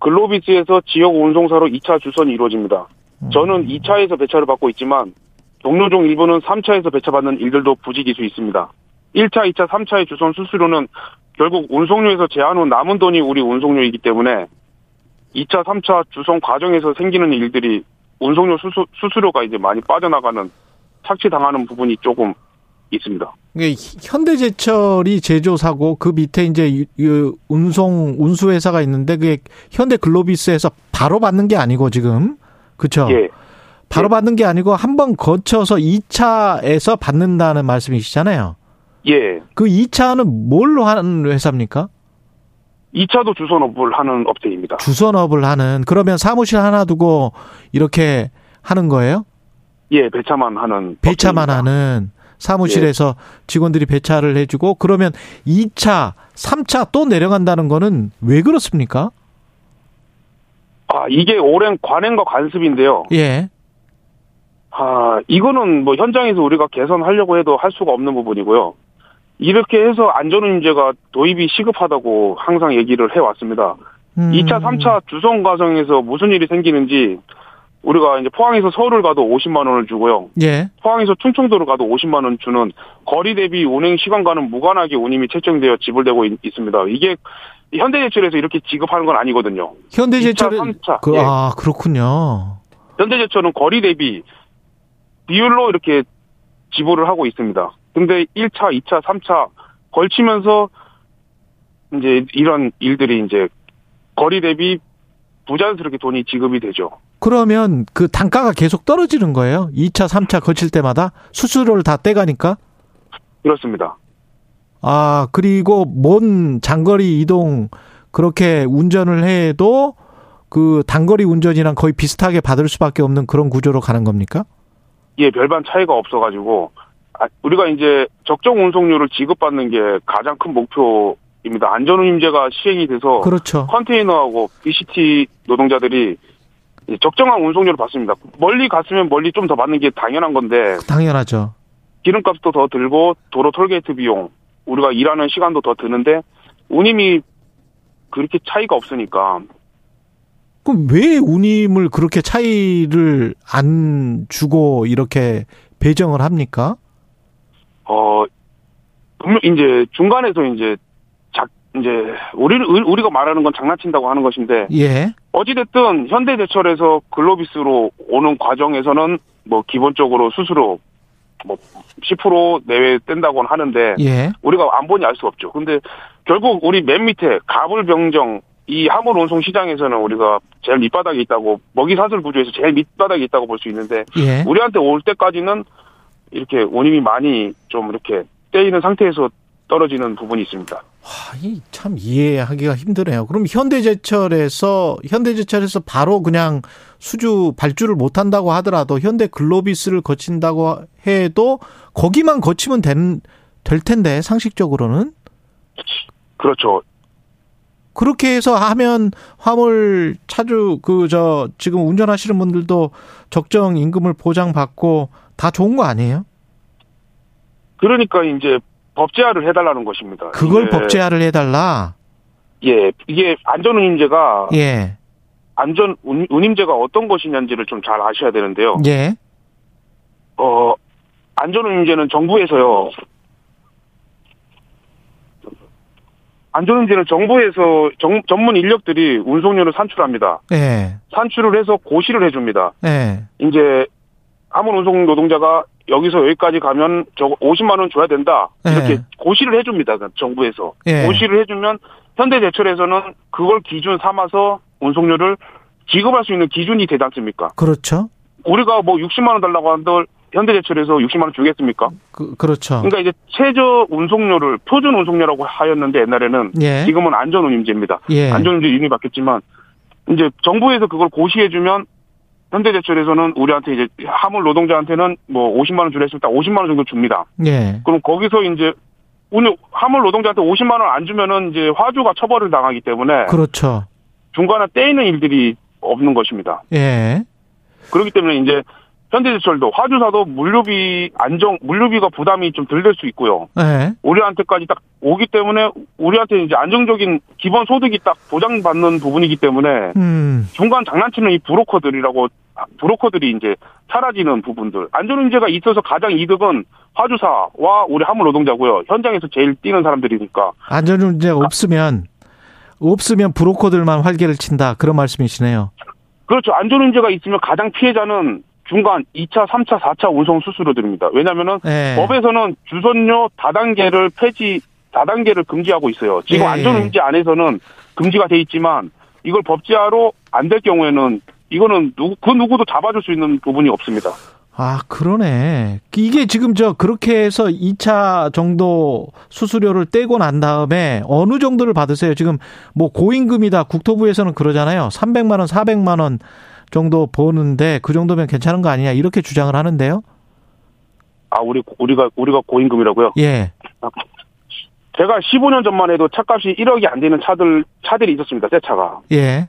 글로비스에서 지역 운송사로 2차 주선이 이루어집니다. 저는 2차에서 배차를 받고 있지만 동료종 일부는 3차에서 배차받는 일들도 부지기수 있습니다. 1차, 2차, 3차의 주선 수수료는 결국 운송료에서 제한 후 남은 돈이 우리 운송료이기 때문에 2차, 3차 주선 과정에서 생기는 일들이 운송료 수수, 수수료가 이제 많이 빠져나가는 착취당하는 부분이 조금 있습니다. 현대제철이 제조사고 그 밑에 이제 운송 운수 회사가 있는데 그게 현대 글로비스에서 바로 받는 게 아니고 지금 그렇죠? 예. 바로 받는 게 아니고 한 번 거쳐서 2차에서 받는다는 말씀이시잖아요. 예. 그 2차는 뭘로 하는 회사입니까? 2차도 주선업을 하는 업체입니다. 주선업을 하는 그러면 사무실 하나 두고 이렇게 하는 거예요? 예, 배차만 하는 배차만 하는 사무실에서 직원들이 배차를 해주고 그러면 2차, 3차 또 내려간다는 거는 왜 그렇습니까? 아, 이게 오랜 관행과 관습인데요. 예. 아, 이거는 뭐 현장에서 우리가 개선하려고 해도 할 수가 없는 부분이고요. 이렇게 해서 안전운임제가 도입이 시급하다고 항상 얘기를 해왔습니다. 음. 2차, 3차 주선 과정에서 무슨 일이 생기는지 우리가 이제 포항에서 서울을 가도 50만 원을 주고요. 예. 포항에서 충청도를 가도 50만 원 주는 거리 대비 운행 시간과는 무관하게 운임이 책정되어 지불되고 있, 습니다 이게 현대제철에서 이렇게 지급하는 건 아니거든요. 현대제철은 2차, 3차. 그, 예. 아 그렇군요. 현대제철은 거리 대비 비율로 이렇게 지불을 하고 있습니다. 근데 1차, 2차, 3차 걸치면서 이제 이런 일들이 이제 거리 대비 부자연스럽게 돈이 지급이 되죠. 그러면 그 단가가 계속 떨어지는 거예요? 2차, 3차 거칠 때마다 수수료를 다 떼가니까? 그렇습니다. 아, 그리고 먼 장거리 이동 그렇게 운전을 해도 그 단거리 운전이랑 거의 비슷하게 받을 수밖에 없는 그런 구조로 가는 겁니까? 예, 별반 차이가 없어가지고 아, 우리가 이제 적정 운송료를 지급받는 게 가장 큰 목표입니다. 안전운임제가 시행이 돼서 그렇죠. 컨테이너하고 BCT 노동자들이 적정한 운송료를 받습니다. 멀리 갔으면 멀리 좀 더 받는 게 당연한 건데 당연하죠. 기름값도 더 들고 도로 톨게이트 비용 우리가 일하는 시간도 더 드는데 운임이 그렇게 차이가 없으니까 그럼 왜 운임을 그렇게 차이를 안 주고 이렇게 배정을 합니까? 어 이제 중간에서 이제 작 이제 우리 우리가 말하는 건 장난친다고 하는 것인데 예. 어찌됐든 현대제철에서 글로비스로 오는 과정에서는 뭐 기본적으로 수수료 뭐10% 내외 뗀다고는 하는데 예. 우리가 안 보니 알 수 없죠. 근데 결국 우리 맨 밑에 가불병정 이 화물 운송 시장에서는 우리가 제일 밑바닥에 있다고 먹이 사슬 구조에서 제일 밑바닥에 있다고 볼 수 있는데 예. 우리한테 올 때까지는 이렇게 운임이 많이 좀 이렇게 떼이는 상태에서 떨어지는 부분이 있습니다. 아, 이참 이해하기가 힘드네요. 그럼 현대제철에서 현대제철에서 바로 그냥 수주 발주를 못 한다고 하더라도 현대 글로비스를 거친다고 해도 거기만 거치면 된, 될 텐데 상식적으로는 그렇죠. 그렇게 해서 하면 화물 차주 그 저 지금 운전하시는 분들도 적정 임금을 보장받고 다 좋은 거 아니에요? 그러니까 이제 법제화를 해달라는 것입니다. 그걸 법제화를 해달라. 예, 이게 안전운임제가 예, 안전 운- 운임제가 어떤 것이냐인지를 좀 잘 아셔야 되는데요. 예, 어, 안전운임제는 정부에서요. 안전운임제는 정부에서 정- 전문 인력들이 운송료를 산출합니다. 예, 산출을 해서 고시를 해줍니다. 예, 이제 화물 운송 노동자가 여기서 여기까지 가면 저 50만 원 줘야 된다 이렇게 네. 고시를 해줍니다. 그 정부에서 예. 고시를 해주면 현대제철에서는 그걸 기준 삼아서 운송료를 지급할 수 있는 기준이 되지 않습니까? 그렇죠. 우리가 뭐 60만 원 달라고 한들 현대제철에서 60만 원 주겠습니까? 그, 그렇죠. 그러니까 이제 최저 운송료를 표준 운송료라고 하였는데 옛날에는 예. 지금은 안전운임제입니다. 예. 안전운임제 이름이 바뀌었지만 이제 정부에서 그걸 고시해주면 현대제철에서는 우리한테 이제 화물 노동자한테는 뭐 50만 원 주려 했을 때 50만 원 정도 줍니다. 예, 그럼 거기서 이제 오늘 화물 노동자한테 50만 원 안 주면은 이제 화주가 처벌을 당하기 때문에 그렇죠. 중간에 떼이는 일들이 없는 것입니다. 예, 그렇기 때문에 이제 현대제철도 화주사도 물류비 안정 물류비가 부담이 좀 덜 될 수 있고요. 예, 우리한테까지 딱 오기 때문에 우리한테 이제 안정적인 기본 소득이 딱 보장받는 부분이기 때문에 음, 중간 장난치는 이 브로커들이라고 브로커들이 이제 사라지는 부분들 안전운제가 있어서 가장 이득은 화주사와 우리 화물 노동자고요. 현장에서 제일 뛰는 사람들이니까 안전운제가 없으면 없으면 브로커들만 활개를 친다 그런 말씀이시네요. 그렇죠. 안전운제가 있으면 가장 피해자는 중간 2차, 3차, 4차 운송 수수료들입니다. 왜냐하면은 예. 법에서는 주선료 다단계를 폐지 다단계를 금지하고 있어요. 지금 예. 안전운제 안에서는 금지가 돼 있지만 이걸 법제화로 안 될 경우에는 이거는 누구 그 누구도 잡아줄 수 있는 부분이 없습니다. 아, 그러네. 이게 지금 저 그렇게 해서 2차 정도 수수료를 떼고 난 다음에 어느 정도를 받으세요? 지금 뭐 고임금이다. 국토부에서는 그러잖아요. 300만 원, 400만 원 정도 버는데 그 정도면 괜찮은 거 아니냐 이렇게 주장을 하는데요. 아 우리 우리가 우리가 고임금이라고요? 예. 제가 15년 전만 해도 차값이 1억이 안 되는 차들 차들이 있었습니다. 새 차가. 예.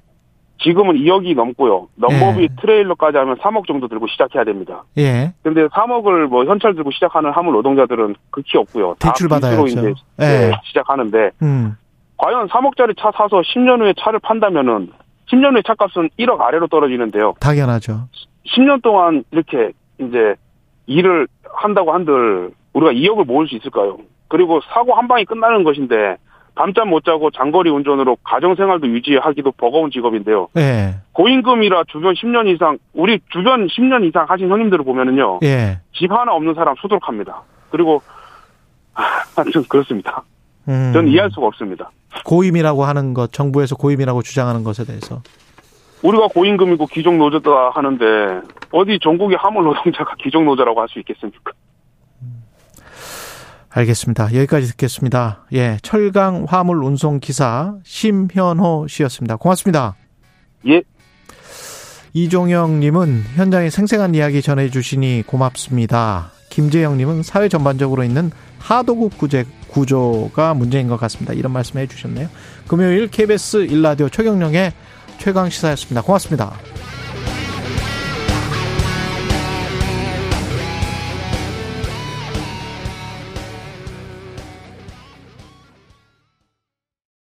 지금은 2억이 넘고요. 넘버비 예. 트레일러까지 하면 3억 정도 들고 시작해야 됩니다. 예. 근데 3억을 뭐 현찰 들고 시작하는 화물 노동자들은 극히 없고요. 다 대출 받아야죠. 이제 예. 네, 시작하는데 음. 과연 3억짜리 차 사서 10년 후에 차를 판다면은 10년 후에 차값은 1억 아래로 떨어지는데요. 당연하죠. 10년 동안 이렇게 이제 일을 한다고 한들 우리가 2억을 모을 수 있을까요? 그리고 사고 한 방이 끝나는 것인데 밤잠 못 자고 장거리 운전으로 가정 생활도 유지하기도 버거운 직업인데요. 예. 고임금이라 주변 10년 이상 우리 주변 10년 이상 하신 형님들을 보면은요. 예. 집 하나 없는 사람 수두룩합니다. 그리고 [laughs] 하여튼 그렇습니다. 음. 저는 이해할 수가 없습니다. 고임이라고 하는 것, 정부에서 고임이라고 주장하는 것에 대해서. 우리가 고임금이고 기종 노조다 하는데 어디 전국의 화물 노동자가 기종 노조라고 할 수 있겠습니까? 알겠습니다. 여기까지 듣겠습니다. 예, 철강 화물 운송 기사 심현호 씨였습니다. 고맙습니다. 예. 이종영 님은 현장에 생생한 이야기 전해 주시니 고맙습니다. 김재영 님은 사회 전반적으로 있는 하도급 구제 구조가 문제인 것 같습니다. 이런 말씀 해 주셨네요. 금요일 KBS 일라디오 최경령의 최강 시사였습니다. 고맙습니다.